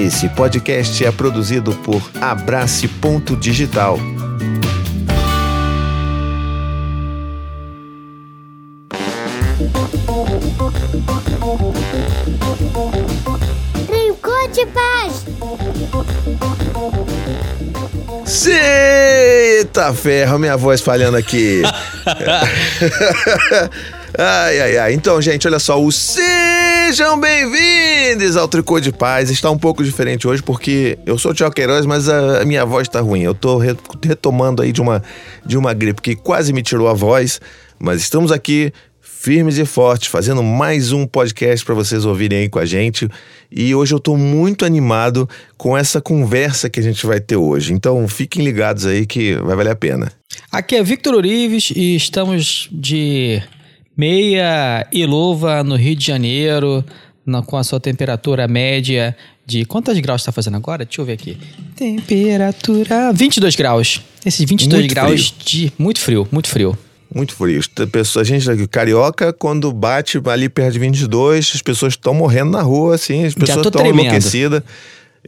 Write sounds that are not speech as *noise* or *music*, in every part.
Esse podcast é produzido por Abrace Ponto Digital. Brincou de paz! Eita ferro, minha voz falhando aqui. *laughs* *laughs* ai, ai, ai. Então, gente, olha só. O Sejam bem-vindos ao Tricô de Paz. Está um pouco diferente hoje porque eu sou o Tiago Queiroz, mas a minha voz está ruim. Eu estou retomando aí de uma, de uma gripe que quase me tirou a voz. Mas estamos aqui firmes e fortes, fazendo mais um podcast para vocês ouvirem aí com a gente. E hoje eu estou muito animado com essa conversa que a gente vai ter hoje. Então fiquem ligados aí que vai valer a pena. Aqui é Victor Urives e estamos de meia e luva no Rio de Janeiro, na, com a sua temperatura média de. Quantos graus está fazendo agora? Deixa eu ver aqui. Temperatura. 22 graus. Esses 22 Muito graus frio. de. Muito frio, muito frio. Muito frio. A gente aqui, carioca, quando bate ali perto de 22, as pessoas estão morrendo na rua, assim, as pessoas estão tremendo. enlouquecidas.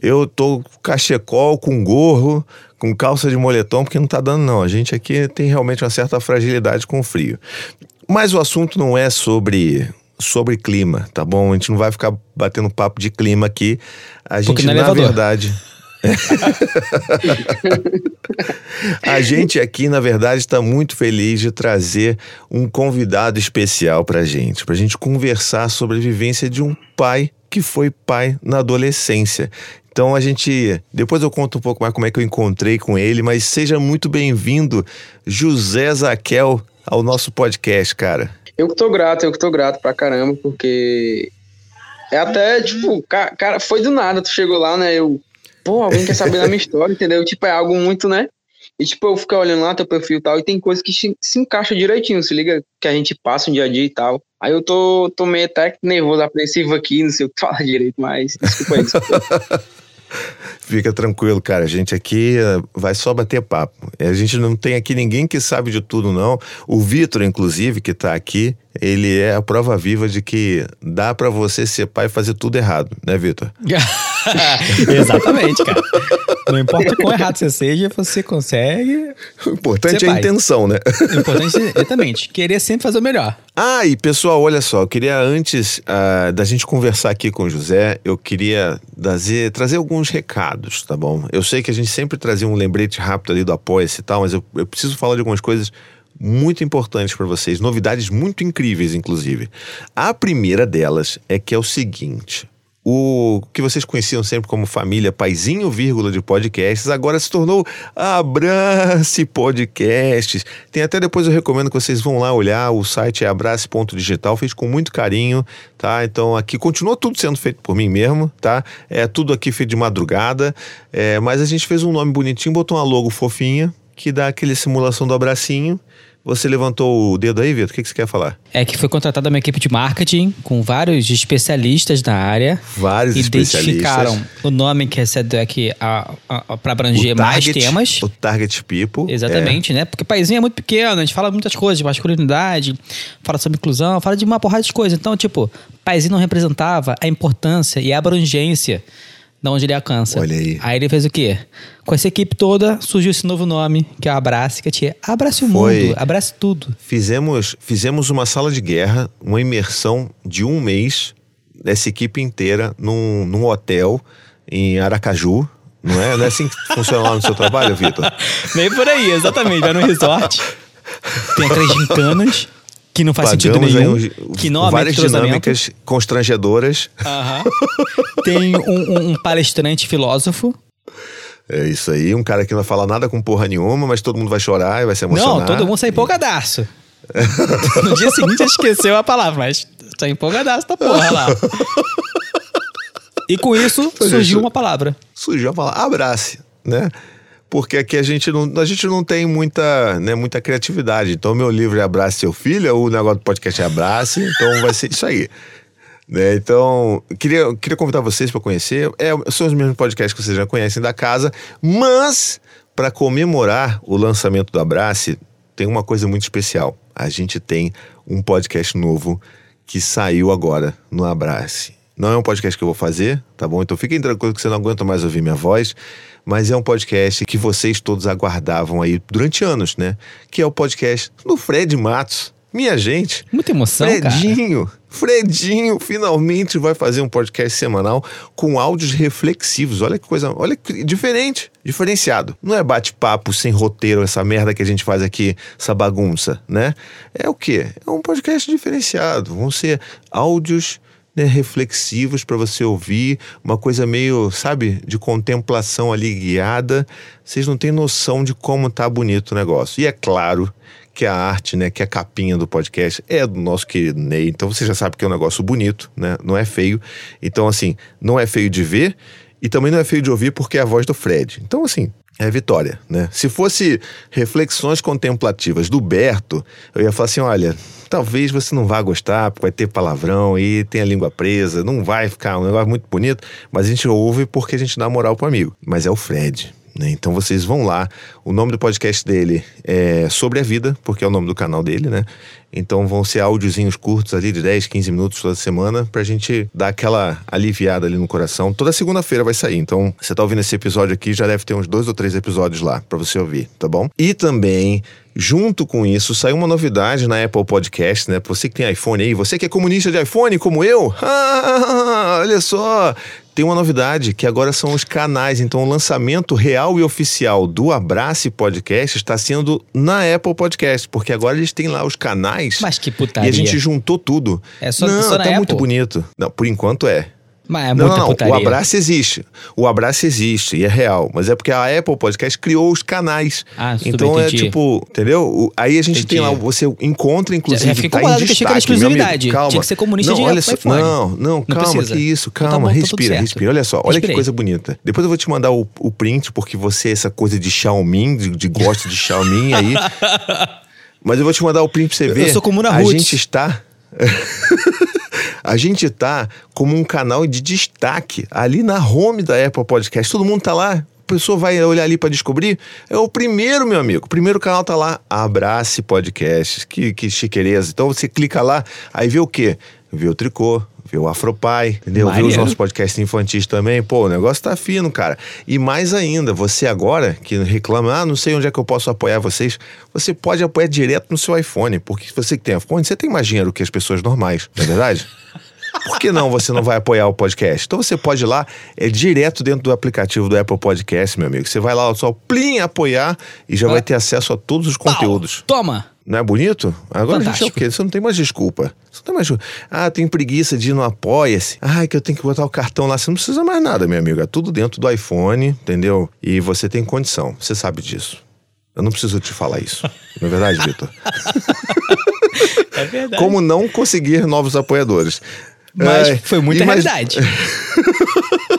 Eu tô com cachecol, com gorro, com calça de moletom, porque não tá dando, não. A gente aqui tem realmente uma certa fragilidade com o frio. Mas o assunto não é sobre sobre clima, tá bom? A gente não vai ficar batendo papo de clima aqui. A gente, não é na elevador. verdade. *laughs* A gente aqui, na verdade, está muito feliz de trazer um convidado especial para gente, para a gente conversar sobre a vivência de um pai que foi pai na adolescência. Então a gente, depois eu conto um pouco mais como é que eu encontrei com ele, mas seja muito bem-vindo, José Zaquel, ao nosso podcast, cara. Eu que tô grato, eu que tô grato pra caramba, porque é até, tipo, ca- cara, foi do nada, tu chegou lá, né? Eu, pô, alguém quer saber da minha *laughs* história, entendeu? Tipo, é algo muito, né? E tipo, eu fiquei olhando lá teu perfil e tal, e tem coisas que se, se encaixam direitinho, se liga que a gente passa um dia a dia e tal. Aí eu tô, tô meio até nervoso, apreensivo aqui, não sei o que falar *laughs* direito, mas desculpa aí. Desculpa. *laughs* Fica tranquilo, cara. A gente aqui eh, vai só bater papo. A gente não tem aqui ninguém que sabe de tudo, não. O Vitor, inclusive, que tá aqui, ele é a prova viva de que dá pra você ser pai e fazer tudo errado, né, Vitor? *laughs* *laughs* Exatamente, cara. Não importa o quão errado você seja, você consegue. O importante é a intenção, né? O importante é exatamente querer sempre fazer o melhor. Ah, e pessoal, olha só, eu queria antes ah, da gente conversar aqui com o José, eu queria trazer, trazer alguns recados, tá bom? Eu sei que a gente sempre trazia um lembrete rápido ali do Apoia-se e tal, mas eu, eu preciso falar de algumas coisas muito importantes para vocês, novidades muito incríveis, inclusive. A primeira delas é que é o seguinte. O que vocês conheciam sempre como família Paizinho, vírgula de podcasts, agora se tornou Abrace Podcasts. Tem até depois eu recomendo que vocês vão lá olhar, o site é abrace.digital, feito com muito carinho, tá? Então aqui continua tudo sendo feito por mim mesmo, tá? É tudo aqui feito de madrugada, é, mas a gente fez um nome bonitinho, botou uma logo fofinha, que dá aquele simulação do abracinho. Você levantou o dedo aí, Vitor? O que, que você quer falar? É que foi contratada uma equipe de marketing com vários especialistas na área. Vários identificaram especialistas. o nome que recebe aqui para abranger O mais target- temas. O Target People. é. Exatamente, né? Porque paizinho é muito pequeno, a gente fala muitas coisas, de masculinidade, fala sobre inclusão, fala de uma porrada de coisas. Então, tipo, paizinho não representava a importância e a abrangência de onde ele alcança. Olha aí. Aí ele fez o quê? Com essa equipe toda, surgiu esse novo nome, que é o Abrace, que é Abrace o Foi. mundo, abrace tudo. Fizemos, fizemos uma sala de guerra, uma imersão de um mês dessa equipe inteira num, num hotel em Aracaju. Não é? Não é assim que *laughs* funciona lá no seu trabalho, Vitor? Bem por aí, exatamente. Vai no resort, tem aquelas gincanas, que não faz sentido Pagamos aí nenhum, uns- que não várias dinâmicas constrangedoras. Aham. Tem um, um- um palestrante filósofo. É isso aí. Um cara que não vai falar nada com porra nenhuma, mas todo mundo vai chorar e vai se emocionar. Não, todo mundo sai empolgadaço. no dia seguinte esqueceu a palavra, mas sai empolgadaço da porra lá. E com isso é, surgiu uma palavra. surgiu a palavra abrace, né? Porque aqui a gente não, a gente não tem muita, né, muita criatividade. Então, meu livro é Abrace Seu Filho, o negócio do podcast é Abrace, então vai ser isso aí. *laughs* Né? Então, queria, queria convidar vocês para conhecer. É, são os mesmos podcasts que vocês já conhecem da casa, mas para comemorar o lançamento do Abrace, tem uma coisa muito especial. A gente tem um podcast novo que saiu agora no Abrace. Não é um podcast que eu vou fazer, tá bom? Então fiquem tranquilos que você não aguenta mais ouvir minha voz. Mas é um podcast que vocês todos aguardavam aí durante anos, né? Que é o podcast do Fred Matos. Minha gente. Muita emoção, Fredinho, cara. Fredinho finalmente vai fazer um podcast semanal com áudios reflexivos. Olha que coisa, olha que diferente, diferenciado. Não é bate-papo sem roteiro, essa merda que a gente faz aqui, essa bagunça, né? É o quê? É um podcast diferenciado. Vão ser áudios né, reflexivos para você ouvir, uma coisa meio, sabe, de contemplação ali guiada. Vocês não têm noção de como tá bonito o negócio. E é claro que a arte, né, que a capinha do podcast é do nosso querido Ney. Então você já sabe que é um negócio bonito, né? Não é feio. Então assim, não é feio de ver e também não é feio de ouvir porque é a voz do Fred. Então assim, é vitória, né? Se fosse reflexões contemplativas do Berto, eu ia falar assim, olha, talvez você não vá gostar, porque vai ter palavrão e tem a língua presa, não vai ficar um negócio muito bonito, mas a gente ouve porque a gente dá moral pro amigo. Mas é o Fred. Né? Então vocês vão lá. O nome do podcast dele é Sobre a Vida, porque é o nome do canal dele, né? Então vão ser áudiozinhos curtos ali de 10, 15 minutos toda semana pra gente dar aquela aliviada ali no coração. Toda segunda-feira vai sair. Então você tá ouvindo esse episódio aqui, já deve ter uns dois ou três episódios lá pra você ouvir, tá bom? E também Junto com isso, saiu uma novidade na Apple Podcast, né? Você que tem iPhone aí, você que é comunista de iPhone como eu, ah, *laughs* olha só, tem uma novidade, que agora são os canais. Então, o lançamento real e oficial do Abrace Podcast está sendo na Apple Podcast, porque agora eles têm lá os canais. Mas que putaria. E a gente juntou tudo. É só, não, só tá Apple? muito bonito. Não, por enquanto é. Mas é não, muita não, putaria. o abraço existe. O abraço existe e é real. Mas é porque a Apple Podcast criou os canais. Ah, então é tipo, entendeu? Aí a gente Entendi. tem lá, você encontra, inclusive. Já fiquei tá em incomodado que que era amigo. exclusividade. Calma. Tinha que ser comunista não, de olha só, iPhone. Não, não, Não calma, precisa. que isso, Então tá calma, bom, tá respira, respira. Olha só, olha que Respirei. coisa bonita. Depois eu vou te mandar o, o print, porque você, essa coisa de Xiaomi, de, de gosto de Xiaomi aí. *laughs* Mas eu vou te mandar o print pra você ver. eu sou como na A Roots. gente está. A gente tá como um canal de destaque ali na home da Apple Podcast. Todo mundo tá lá. A pessoa vai olhar ali para descobrir. É o primeiro, meu amigo. O primeiro canal tá lá. Abrace Podcast. Que, que chiqueireza. Então você clica lá, aí vê o quê? Vê o tricô. Vê o Afropai, entendeu? Vê os nossos podcasts infantis também. Pô, o negócio tá fino, cara. E mais ainda, você agora que reclama, ah, não sei onde é que eu posso apoiar vocês, você pode apoiar direto no seu iPhone. Porque você que tem iPhone, você tem mais dinheiro que as pessoas normais, não é verdade? *laughs* Por que não você não vai apoiar o podcast? Então você pode ir lá, é direto dentro do aplicativo do Apple Podcast, meu amigo. Você vai lá, só plim, apoiar e já vai ter acesso a todos os conteúdos. Toma. Não é bonito? Agora a gente é o Fantástico. quê? Você não tem mais desculpa. Você não tem mais desculpa. Ah, tem preguiça de ir no Apoia-se. Ah, que eu tenho que botar o cartão lá. Você não precisa mais nada, meu amigo. É tudo dentro do iPhone, entendeu? E você tem condição. Você sabe disso. Eu não preciso te falar isso. Não é verdade, Vitor? *laughs* É verdade. Como não conseguir novos apoiadores. Mas É, foi muita mais- realidade. *laughs*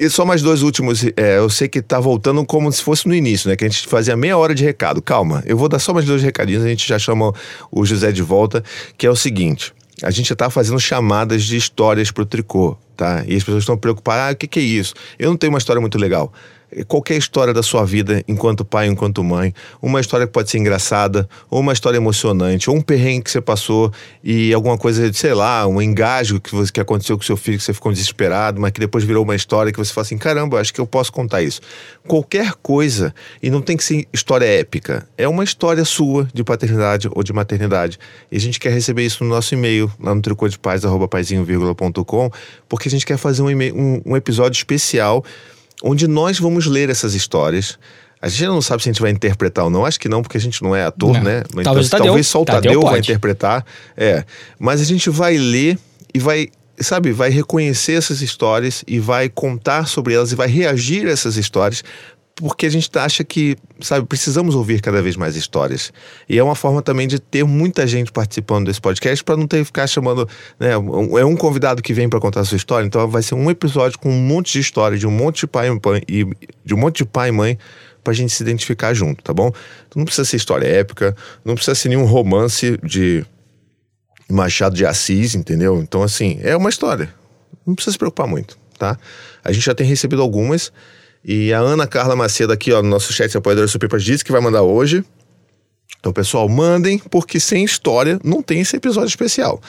E só mais dois últimos. é, eu sei que tá voltando como se fosse no início, né? Que a gente fazia meia hora de recado. Calma, eu vou dar só mais dois recadinhos, a gente já chama o José de volta, que é o seguinte. A gente tá fazendo chamadas de histórias pro tricô, tá? E as pessoas estão preocupadas, ah, o que, que é isso? Eu não tenho uma história muito legal. Qualquer história da sua vida, enquanto pai, enquanto mãe, uma história que pode ser engraçada, ou uma história emocionante, ou um perrengue que você passou e alguma coisa, sei lá, um engasgo que, você, que aconteceu com seu filho, que você ficou desesperado, mas que depois virou uma história que você fala assim: caramba, acho que eu posso contar isso. Qualquer coisa, e não tem que ser história épica, é uma história sua de paternidade ou de maternidade. E a gente quer receber isso no nosso e-mail, lá no tricô de paz, arroba paizinho.com, porque a gente quer fazer um, um- um episódio especial onde nós vamos ler essas histórias. A gente não sabe se a gente vai interpretar ou não. Acho que não, porque a gente não é ator, Não. né? Então, Talvez o Tadeu. talvez só o Tadeu Tadeu, vai interpretar. É. Mas a gente vai ler e vai, sabe, vai reconhecer essas histórias e vai contar sobre elas e vai reagir a essas histórias. Porque a gente acha que, sabe, precisamos ouvir cada vez mais histórias. E é uma forma também de ter muita gente participando desse podcast para não ter ficar chamando. Né, é um convidado que vem para contar a sua história, então vai ser um episódio com um monte de história de um monte de pai e de um monte de pai e mãe pra gente se identificar junto, tá bom? Então não precisa ser história épica, não precisa ser nenhum romance de Machado de Assis, entendeu? Então, assim, é uma história. Não precisa se preocupar muito, tá? A gente já tem recebido algumas. E a Ana Carla Macedo aqui, ó, no nosso chat de apoiadores Superpas disse que vai mandar hoje. Então, pessoal, mandem, porque sem história não tem esse episódio especial.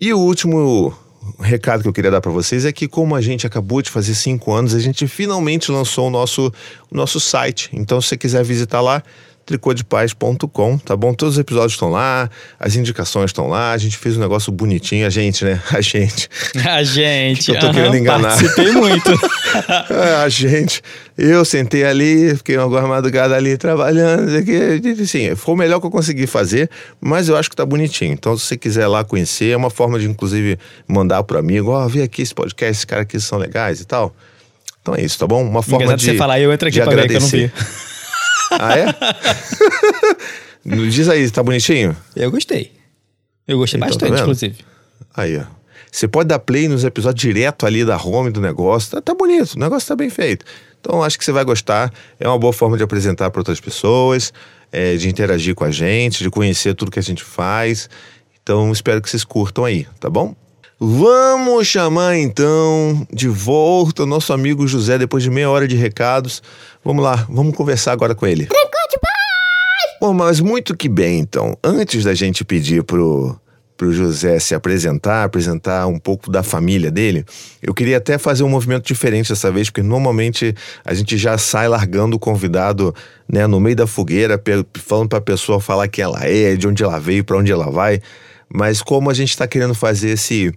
E o último recado que eu queria dar para vocês é que, como a gente acabou de fazer cinco anos, a gente finalmente lançou o nosso, o nosso site. Então, se você quiser visitar lá, tricodepaz.com, tá bom? Todos os episódios estão lá, as indicações estão lá, a gente fez um negócio bonitinho, a gente, né? *laughs* A gente. A *laughs* gente. eu tô uhum, querendo enganar. Participei muito. *laughs* é, a gente. Eu sentei ali, fiquei uma madrugada ali trabalhando, assim, foi o melhor que eu consegui fazer, mas eu acho que tá bonitinho. Então, se você quiser lá conhecer, é uma forma de, inclusive, mandar pro amigo, ó, oh, vi aqui esse podcast, esses caras aqui são legais e tal. Então é isso, tá bom? Uma forma de. você falar, eu entro aqui pra agradecer. ver que eu não vi. Ah, é? *laughs* Diz aí, tá bonitinho? Eu gostei. Eu gostei então, tá bastante, tá inclusive. Aí, ó. Você pode dar play nos episódios direto ali da home do negócio. Tá, tá bonito, o negócio tá bem feito. Então acho que você vai gostar. É uma boa forma de apresentar para outras pessoas, é, de interagir com a gente, de conhecer tudo que a gente faz. Então espero que vocês curtam aí, tá bom? Vamos chamar então de volta o nosso amigo José depois de meia hora de recados. Vamos lá, vamos conversar agora com ele. Bom, mas muito que bem então. Antes da gente pedir pro pro José se apresentar, apresentar um pouco da família dele, eu queria até fazer um movimento diferente dessa vez, porque normalmente a gente já sai largando o convidado né, no meio da fogueira, falando para a pessoa falar quem ela é, de onde ela veio, para onde ela vai. Mas como a gente está querendo fazer esse,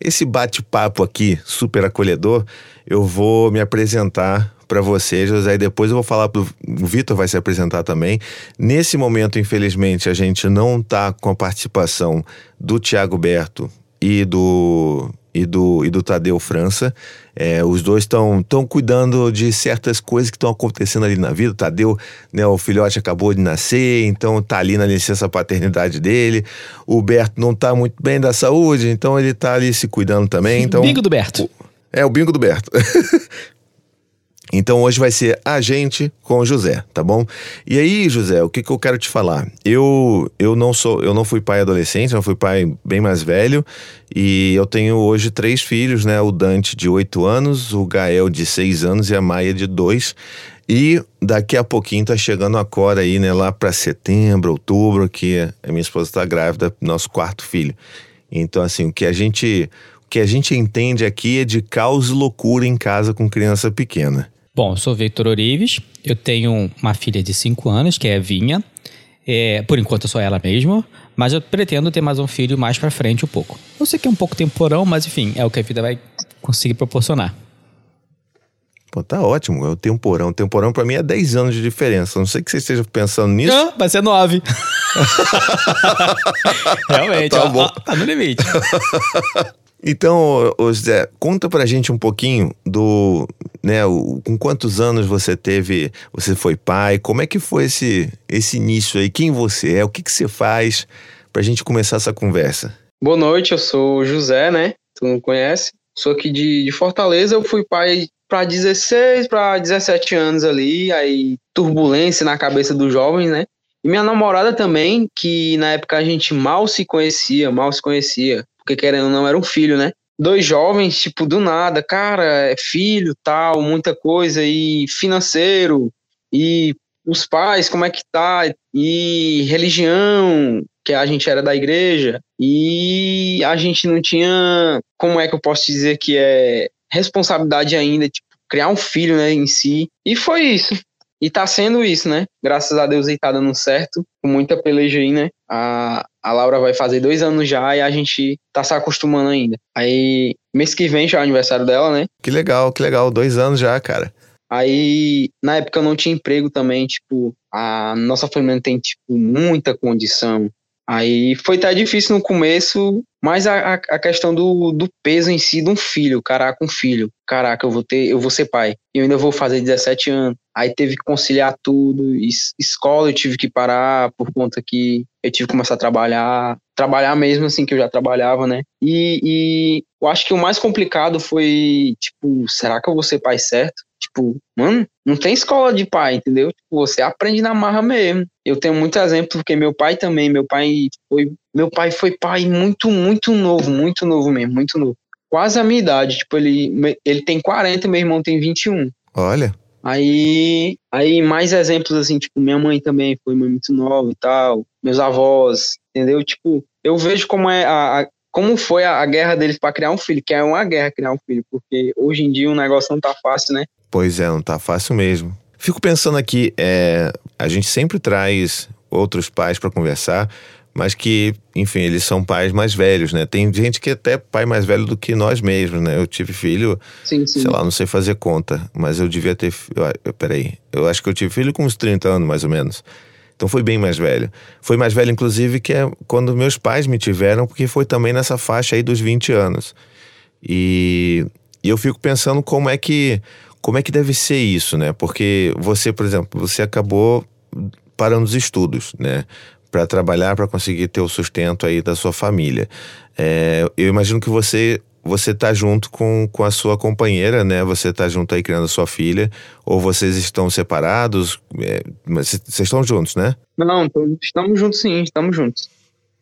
esse bate-papo aqui super acolhedor, eu vou me apresentar para você, José, e depois eu vou falar o Vitor vai se apresentar também. Nesse momento, infelizmente, a gente não está com a participação do Tiago Berto e do e do, e do Tadeu França. É, os dois estão tão cuidando de certas coisas que estão acontecendo ali na vida. O Tadeu, né, o filhote acabou de nascer, então tá ali na licença paternidade dele. O Berto não tá muito bem da saúde, então ele tá ali se cuidando também. Então, bingo do Berto. É, o bingo do Berto. *laughs* Então hoje vai ser a gente com o José, tá bom? E aí, José, o que, que eu quero te falar? Eu eu não sou, eu não fui pai adolescente, eu fui pai bem mais velho e eu tenho hoje três filhos, né? O Dante de 8 anos, o Gael de 6 anos e a Maia de 2. E daqui a pouquinho tá chegando a Cora aí, né, lá para setembro, outubro, que a minha esposa tá grávida, nosso quarto filho. Então assim, o que a gente o que a gente entende aqui é de caos e loucura em casa com criança pequena. Bom, eu sou Victor Orives, eu tenho uma filha de 5 anos, que é a Vinha. É, por enquanto eu sou ela mesmo, mas eu pretendo ter mais um filho mais pra frente um pouco. Eu sei que é um pouco temporão, mas enfim, é o que a vida vai conseguir proporcionar. Pô, tá ótimo, é o temporão. O temporão pra mim é 10 anos de diferença. Não sei que você esteja pensando nisso. Não, vai ser 9. *laughs* Realmente, tá, ó, bom. Ó, tá no limite. *laughs* Então, José, conta pra gente um pouquinho do, né, o, com quantos anos você teve, você foi pai, como é que foi esse, esse início aí, quem você é, o que que você faz, pra gente começar essa conversa. Boa noite, eu sou José, né, tu não conhece, sou aqui de, de Fortaleza, eu fui pai para 16 para 17 anos ali, aí turbulência na cabeça dos jovens, né, e minha namorada também, que na época a gente mal se conhecia, mal se conhecia porque querendo ou não era um filho, né? Dois jovens, tipo, do nada, cara, é filho, tal, muita coisa, e financeiro, e os pais, como é que tá, e religião, que a gente era da igreja, e a gente não tinha, como é que eu posso dizer que é responsabilidade ainda, tipo, criar um filho, né, em si. E foi isso. E tá sendo isso, né? Graças a Deus aí tá dando certo, com muita peleja aí, né? A, a Laura vai fazer dois anos já e a gente tá se acostumando ainda. Aí, mês que vem já é o aniversário dela, né? Que legal, que legal. Dois anos já, cara. Aí, na época eu não tinha emprego também, tipo, a nossa família tem, tipo, muita condição. Aí foi até difícil no começo, mas a, a questão do, do peso em si de um filho, caraca, um filho. Caraca, eu vou ter, eu vou ser pai. Eu ainda vou fazer 17 anos. Aí teve que conciliar tudo. Escola eu tive que parar por conta que eu tive que começar a trabalhar. Trabalhar mesmo assim que eu já trabalhava, né? E, e eu acho que o mais complicado foi, tipo, será que eu vou ser pai certo? Tipo, mano, não tem escola de pai, entendeu? Tipo, você aprende na marra mesmo. Eu tenho muito exemplo porque meu pai também, meu pai foi, meu pai foi pai muito, muito novo, muito novo mesmo, muito novo. Quase a minha idade, tipo, ele ele tem 40, meu irmão tem 21. Olha. Aí, aí mais exemplos assim, tipo, minha mãe também foi muito nova e tal, meus avós, entendeu? Tipo, eu vejo como é a, a como foi a, a guerra deles para criar um filho, que é uma guerra criar um filho, porque hoje em dia o negócio não tá fácil, né? Pois é, não tá fácil mesmo. Fico pensando aqui, é, a gente sempre traz outros pais para conversar, mas que, enfim, eles são pais mais velhos, né? Tem gente que é até pai mais velho do que nós mesmos, né? Eu tive filho, Sim, sim. sei lá, não sei fazer conta, mas eu devia ter. Eu, eu- peraí, eu acho que eu tive filho com uns 30 anos, mais ou menos. Então foi bem mais velho. Foi mais velho, inclusive, que é quando meus pais me tiveram, porque foi também nessa faixa aí dos 20 anos. E, e eu fico pensando como é que como é que deve ser isso, né? Porque você, por exemplo, você acabou parando os estudos, né? Para trabalhar, para conseguir ter o sustento aí da sua família. É, eu imagino que você você tá junto com, com a sua companheira, né? Você tá junto aí criando a sua filha, ou vocês estão separados? É, mas vocês estão juntos, né? Não, estamos juntos sim, estamos juntos.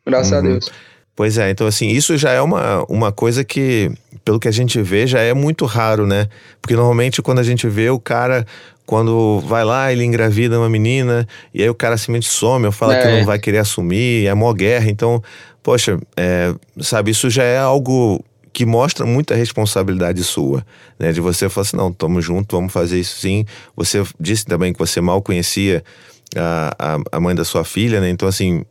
Graças a Uhum. Deus. Pois é, então assim, isso já é uma, uma coisa que, pelo que a gente vê, já é muito raro, né? Porque normalmente quando a gente vê o cara, quando vai lá, ele engravida uma menina, e aí o cara simplesmente some, ou fala que É. não vai querer assumir, é mó guerra. Então, poxa, é, sabe, isso já é algo que mostra muita responsabilidade sua, né? De você falar assim, não, tamo junto, vamos fazer isso sim. Você disse também que você mal conhecia a, a, a mãe da sua filha, né? Então, assim,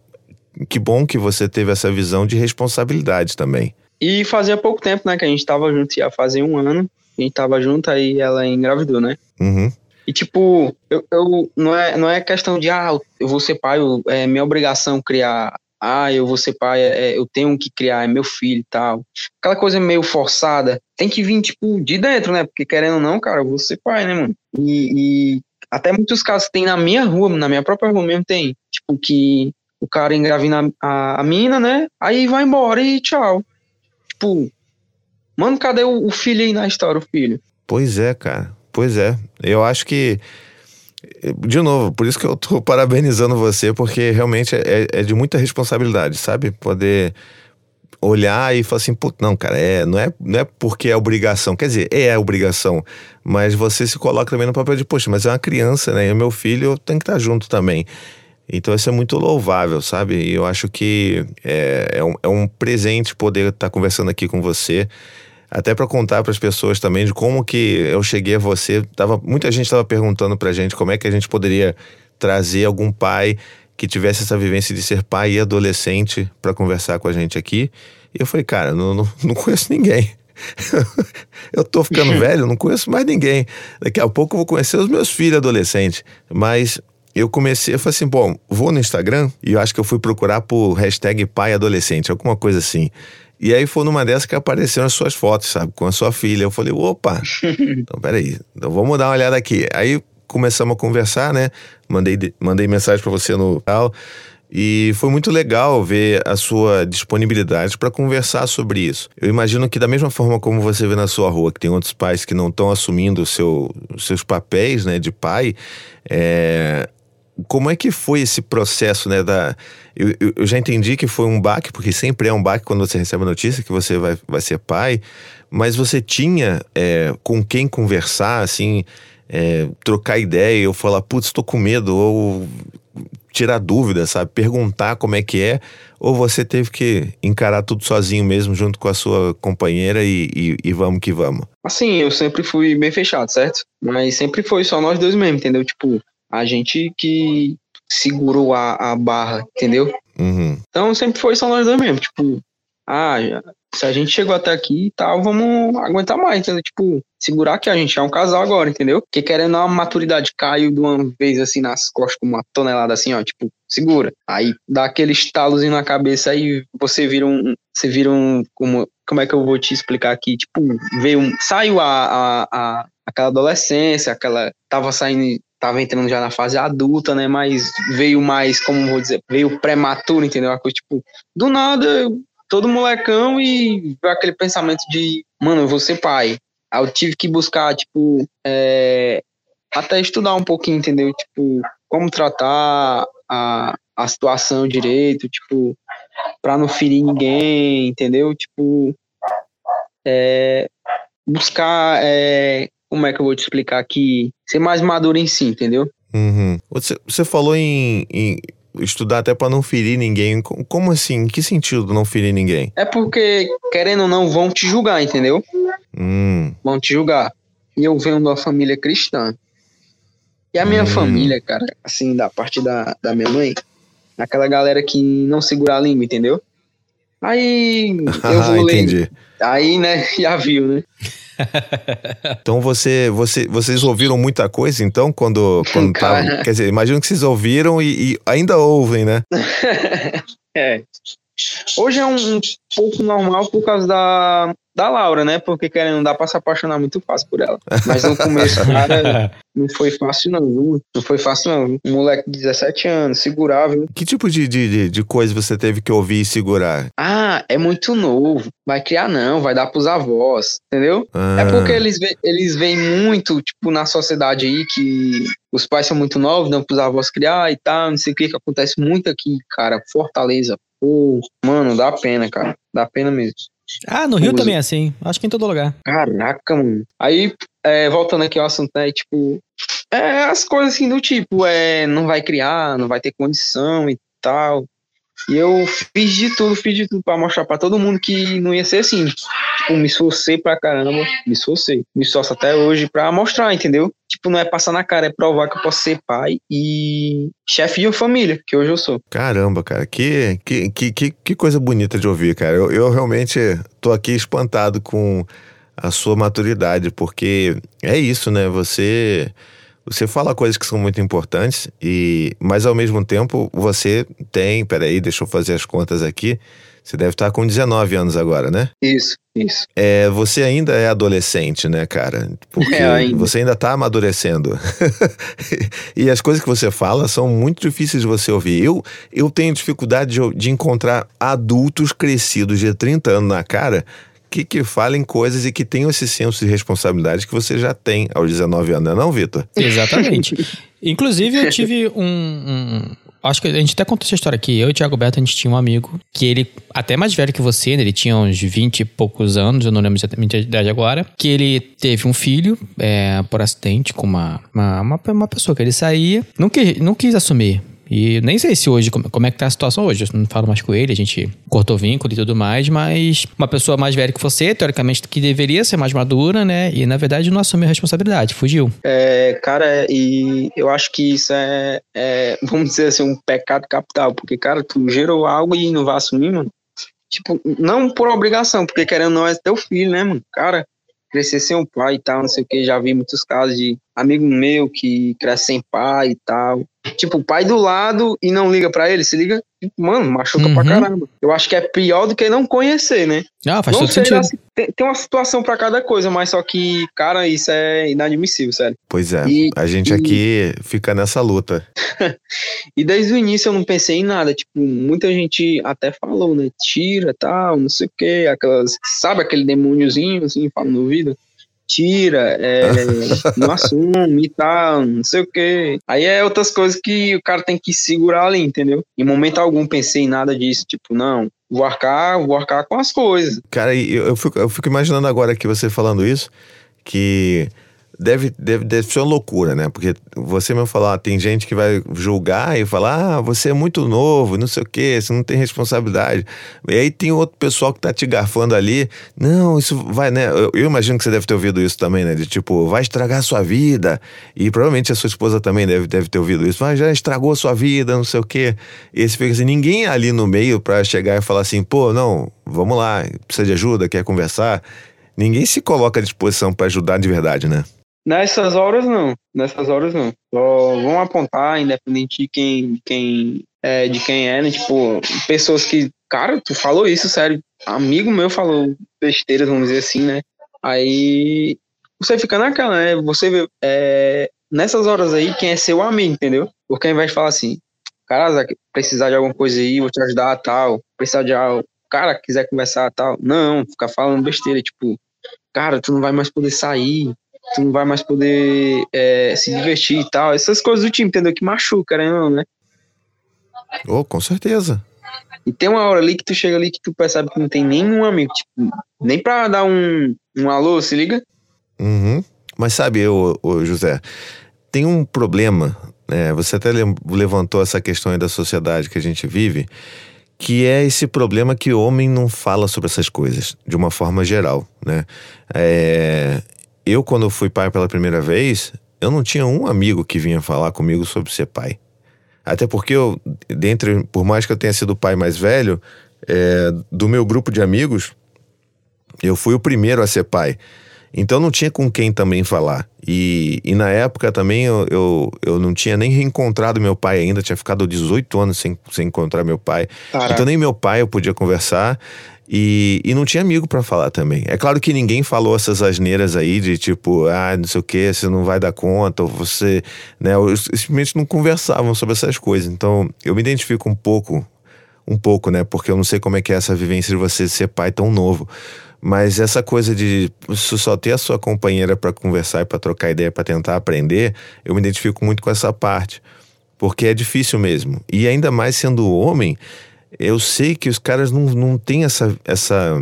que bom que você teve essa visão de responsabilidade também. E fazia pouco tempo, né, que a gente tava junto, ia fazer um ano. A gente tava junto, aí ela engravidou, né? Uhum. E tipo, eu, eu não, é, não é questão de, ah, eu vou ser pai, eu- é minha obrigação criar. Ah, eu vou ser pai, é, eu tenho que criar, é meu filho e tal. Aquela coisa meio forçada. Tem que vir, tipo, de dentro, né? Porque querendo ou não, cara, eu vou ser pai, né, mano? E, e até muitos casos tem na minha rua, na minha própria rua mesmo tem. Tipo, que o cara engravida a, a mina, né? Aí vai embora e tchau. Tipo, mano, cadê o, o filho aí na história, o filho? Pois é, cara. Pois é. Eu acho que. De novo, por isso que eu tô *laughs* parabenizando você, porque realmente é, é de muita responsabilidade, sabe? Poder olhar e falar assim, putz, não, cara, é, não, é, não é porque é obrigação. Quer dizer, é obrigação, mas você se coloca também no papel de, poxa, mas é uma criança, né? E o meu filho tem que estar junto também. Então isso é muito louvável, sabe? E eu acho que é, é, um, é um presente poder estar conversando aqui com você. Até para contar para as pessoas também de como que eu cheguei a você. Tava, muita gente estava perguntando para gente como é que a gente poderia trazer algum pai que tivesse essa vivência de ser pai e adolescente para conversar com a gente aqui. E eu falei, cara, não, não, não conheço ninguém. *laughs* eu tô ficando *laughs* velho, não conheço mais ninguém. Daqui a pouco eu vou conhecer os meus filhos adolescentes. Mas eu comecei, eu falei assim, bom, vou no Instagram e eu acho que eu fui procurar por hashtag pai adolescente, alguma coisa assim. E aí foi numa dessas que apareceram as suas fotos, sabe, com a sua filha. Eu falei, opa, *laughs* então peraí, então vamos dar uma olhada aqui. Aí começamos a conversar, né? Mandei, mandei mensagem para você no tal. E foi muito legal ver a sua disponibilidade para conversar sobre isso. Eu imagino que da mesma forma como você vê na sua rua, que tem outros pais que não estão assumindo seu, os seus papéis, né, de pai, é, como é que foi esse processo, né? Da, eu, eu- já entendi que foi um baque, porque sempre é um baque quando você recebe a notícia que você vai, vai ser pai, mas você tinha é, com quem conversar, assim, é, trocar ideia, ou falar, putz, tô com medo, ou tirar dúvida, sabe? Perguntar como é que é, ou você teve que encarar tudo sozinho mesmo, junto com a sua companheira e, e- e vamos que vamos. Assim, eu sempre fui bem fechado, certo? Mas sempre foi só nós dois mesmo, entendeu? Tipo, a gente que segurou a, a barra, entendeu? Uhum. Então sempre foi só nós dois mesmo. Tipo, ah, se a gente chegou até aqui e tal, vamos aguentar mais, entendeu? Tipo, segurar que a gente é um casal agora, entendeu? Porque querendo a maturidade caiu de uma vez assim nas costas com uma tonelada assim, ó, tipo, segura. Aí dá aquele estalozinho na cabeça aí você vira um. Você vira um. Como, como é que eu vou te explicar aqui? Tipo, veio um. Saiu a, a, a- aquela adolescência, aquela. Tava saindo. Tava entrando já na fase adulta, né? Mas veio mais, como vou dizer, veio prematuro, entendeu? Uma coisa tipo, do nada, todo molecão e aquele pensamento de, mano, eu vou ser pai. Aí eu tive que buscar, tipo, é, até estudar um pouquinho, entendeu? Tipo, como tratar a, a situação direito, tipo, pra não ferir ninguém, entendeu? Tipo, é, buscar, é, como é que eu vou te explicar aqui? Ser mais maduro em si, entendeu? Uhum. Você, você falou em, em, estudar até para não ferir ninguém. Como assim? Em que sentido não ferir ninguém? É porque, querendo ou não, vão te julgar, entendeu? Hum. Vão te julgar. E eu venho de uma família cristã. E a minha Hum. família, cara, assim, da parte da, da minha mãe, aquela galera que não segura a língua, entendeu? Aí *laughs* eu vou ler. entendi. Aí, né, *laughs* já viu, né? *laughs* Então você, você, vocês ouviram muita coisa, então, quando, quando Cara. tava. Quer dizer, imagino que vocês ouviram e, e ainda ouvem, né? É. Hoje é um, um pouco normal por causa da, da Laura, né? Porque querendo não dá pra se apaixonar muito fácil por ela. Mas no começo, cara, *laughs* não foi fácil não, viu? Não foi fácil não. Um moleque de 17 anos, segurar, viu? Que tipo de, de, de- coisa você teve que ouvir e segurar? Ah, é muito novo. Vai criar não, vai dar pros avós, entendeu? Ah, É porque eles, eles veem muito, tipo, na sociedade aí que os pais são muito novos, dão pros avós criar e tal, não sei o que, que acontece muito aqui, cara. Fortaleza. Pô, mano, dá pena, cara. Dá pena mesmo. Ah, no Rio Usa. também é assim. Acho que em todo lugar. Caraca, mano. Aí, é, voltando aqui ao assunto, né? Tipo, é as coisas assim do tipo, é, não vai criar, não vai ter condição e tal. E eu fiz de tudo, fiz de tudo pra mostrar pra todo mundo que não ia ser assim. Tipo, me esforcei pra caramba, me esforcei. Me esforço até hoje pra mostrar, entendeu? Tipo, não é passar na cara, é provar que eu posso ser pai e chefe de uma família, que hoje eu sou. Caramba, cara, que, que, que, que coisa bonita de ouvir, cara. Eu, eu realmente tô aqui espantado com a sua maturidade, porque é isso, né? Você você fala coisas que são muito importantes e mas ao mesmo tempo você tem, peraí, deixa eu fazer as contas aqui. Você deve estar com 19 anos agora, né? Isso, isso. É, você ainda é adolescente, né, cara? Porque É, ainda. você ainda tá amadurecendo. *laughs* e as coisas que você fala são muito difíceis de você ouvir. Eu, eu tenho dificuldade de, de encontrar adultos crescidos de 30 anos na cara que, que falem coisas e que tenham esse senso de responsabilidade que você já tem aos 19 anos, não é não, Vitor? Exatamente. *laughs* Inclusive, eu tive um, um- Acho que a gente até contou essa história aqui. Eu e o Thiago Beto, a gente tinha um amigo que ele, até mais velho que você, né? ele tinha uns 20 e poucos anos, eu não lembro exatamente a idade agora, que ele teve um filho é, por acidente com uma, uma, uma, uma pessoa que ele saía, não quis, não quis assumir. E nem sei se hoje, como, é que tá a situação hoje. Eu não falo mais com ele, a gente cortou vínculo e tudo mais, mas uma pessoa mais velha que você, teoricamente, que deveria ser mais madura, né? E na verdade não assumiu a responsabilidade, fugiu. É, cara, e eu acho que isso é, é, vamos dizer assim, um pecado capital, porque, cara, tu gerou algo e não vai assumir, mano. Tipo, não por obrigação, porque querendo ou não é teu filho, né, mano? Cara, crescer sem um pai e tal, não sei o que, já vi muitos casos de amigo meu que cresce sem pai e tal. Tipo, o pai do lado e não liga pra ele, se liga, mano, machuca pra Uhum. caramba. Eu acho que é pior do que não conhecer, né? Ah, faz não todo sei, sentido. assim, tem, tem uma situação pra cada coisa, mas só que, cara, isso é inadmissível, sério. Pois é, E- a gente e- aqui fica nessa luta. *laughs* E desde o início eu não pensei em nada. Tipo, muita gente até falou, né? Tira, tal, não sei o quê. Aquelas. Sabe aquele demôniozinho assim, fala no ouvido? Tira, é, *laughs* não assume e tal, não sei o quê. Aí é outras coisas que o cara tem que segurar ali, entendeu? Em momento algum pensei em nada disso. Tipo, não, vou arcar, vou arcar com as coisas. Cara, eu, eu, fico, eu fico imaginando agora que você falando isso, que deve, deve, deve ser uma loucura, né? Porque você mesmo falou, ah, tem gente que vai julgar e falar, ah, você é muito novo, não sei o quê, você não tem responsabilidade. E aí tem outro pessoal que tá te garfando ali, não, isso vai, né? Eu, eu imagino que você deve ter ouvido isso também, né? De tipo, vai estragar a sua vida. E provavelmente a sua esposa também deve, deve ter ouvido isso, mas já estragou a sua vida, não sei o quê. E você fica assim, ninguém ali no meio pra chegar e falar assim, pô, não, vamos lá, precisa de ajuda, quer conversar. Ninguém se coloca à disposição pra ajudar de verdade, né? Nessas horas não, nessas horas não. Só vão apontar, independente de quem, quem é, de quem é, né? Tipo, pessoas que, cara, tu falou isso, sério. Amigo meu falou besteiras, vamos dizer assim, né? Aí você fica naquela, né? Você vê, é, nessas horas aí, quem é seu amigo, entendeu? Porque ao invés de falar assim, cara, precisar de alguma coisa aí, vou te ajudar, tal, precisar de algo, cara, quiser conversar, tal. Não, ficar falando besteira, tipo, cara, tu não vai mais poder sair, tu não vai mais poder é, se divertir e tal. Essas coisas do time, entendeu? Que machuca, né? Não, né? Oh, com certeza. E tem uma hora ali que tu chega ali que tu percebe que não tem nenhum amigo, tipo, nem pra dar um, um alô, se liga? Uhum. Mas sabe, ô, ô, José, tem um problema é, você até levantou essa questão aí da sociedade que a gente vive, que é esse problema que o homem não fala sobre essas coisas, de uma forma geral, né? É, eu, quando fui pai pela primeira vez, eu não tinha um amigo que vinha falar comigo sobre ser pai. Até porque eu, dentre, por mais que eu tenha sido o pai mais velho, é, do meu grupo de amigos, eu fui o primeiro a ser pai. Então não tinha com quem também falar. E, e na época também eu, eu, eu, não tinha nem reencontrado meu pai ainda, tinha ficado 18 anos sem, sem encontrar meu pai. Caraca. Então nem meu pai eu podia conversar. E, e não tinha amigo para falar também. É claro que ninguém falou essas asneiras aí de tipo, ah, não sei o que, você não vai dar conta, ou você. Né, simplesmente não conversavam sobre essas coisas. Então eu me identifico um pouco, um pouco, né? Porque eu não sei como é que é essa vivência de você ser pai tão novo. Mas essa coisa de só ter a sua companheira para conversar e para trocar ideia, para tentar aprender, eu me identifico muito com essa parte. Porque é difícil mesmo. E ainda mais sendo homem, eu sei que os caras não, não têm essa, essa.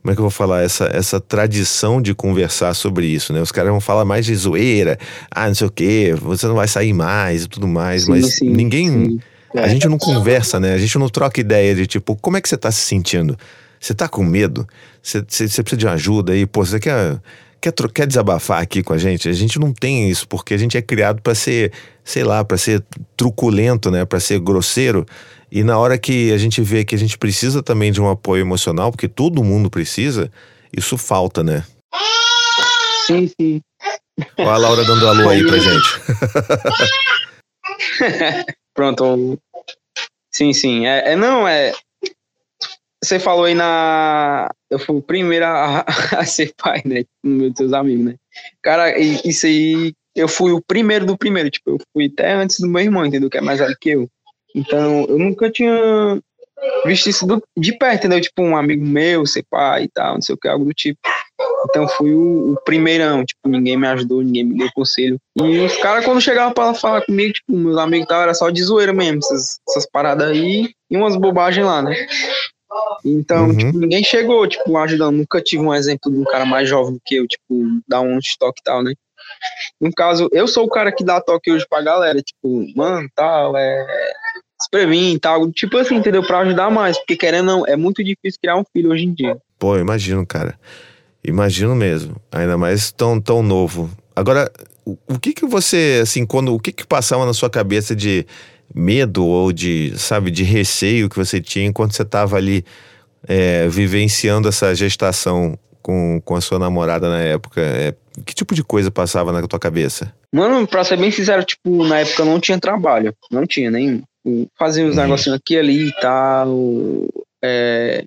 Como é que eu vou falar? Essa, essa tradição de conversar sobre isso, né? Os caras vão falar mais de zoeira, ah, não sei o quê, você não vai sair mais e tudo mais, sim, mas sim, ninguém. Sim. A é. gente não conversa, né? A gente não troca ideia de tipo, como é que você tá se sentindo? Você tá com medo? Você, precisa de ajuda aí? Pô, você quer quer, quer desabafar aqui com a gente? A gente não tem isso, porque a gente é criado para ser, sei lá, para ser truculento, né? Para ser grosseiro. E na hora que a gente vê que a gente precisa também de um apoio emocional, porque todo mundo precisa, isso falta, né? Sim, sim. Olha a Laura dando alô aí pra gente. *laughs* Pronto. Sim, sim. É, é, não, é. Você falou aí na. Eu fui o primeiro a, *laughs* a ser pai, né? Meus teus amigos, né? Cara, isso aí. Eu fui o primeiro do primeiro. Tipo, eu fui até antes do meu irmão, entendeu? Que é mais velho que eu. Então, eu nunca tinha visto isso do, de perto, entendeu? Tipo, um amigo meu, ser pai e tal, não sei o que, algo do tipo. Então, fui o, o primeirão, tipo, ninguém me ajudou, ninguém me deu conselho. E os caras, quando chegavam pra falar comigo, tipo, meus amigos tal, era só de zoeira mesmo, essas, essas paradas aí e umas bobagens lá, né? Então, uhum. tipo, ninguém chegou, tipo, ajudando. Nunca tive um exemplo de um cara mais jovem do que eu, tipo, dar um estoque e tal, né? No caso, eu sou o cara que dá toque hoje pra galera, tipo, mano, tal, é. Se tal, tipo assim, entendeu? Pra ajudar mais, porque querendo não, é muito difícil criar um filho hoje em dia. Pô, imagino, cara. Imagino mesmo. Ainda mais tão, tão novo. Agora, o, o que que você, assim, quando. O que que passava na sua cabeça de medo ou de, sabe, de receio que você tinha enquanto você estava ali é, vivenciando essa gestação com, com a sua namorada na época? É, que tipo de coisa passava na tua cabeça? Mano, pra ser bem sincero, tipo, na época eu não tinha trabalho. Não tinha nem. Fazia uns uhum. negocinhos aqui ali e tal. É,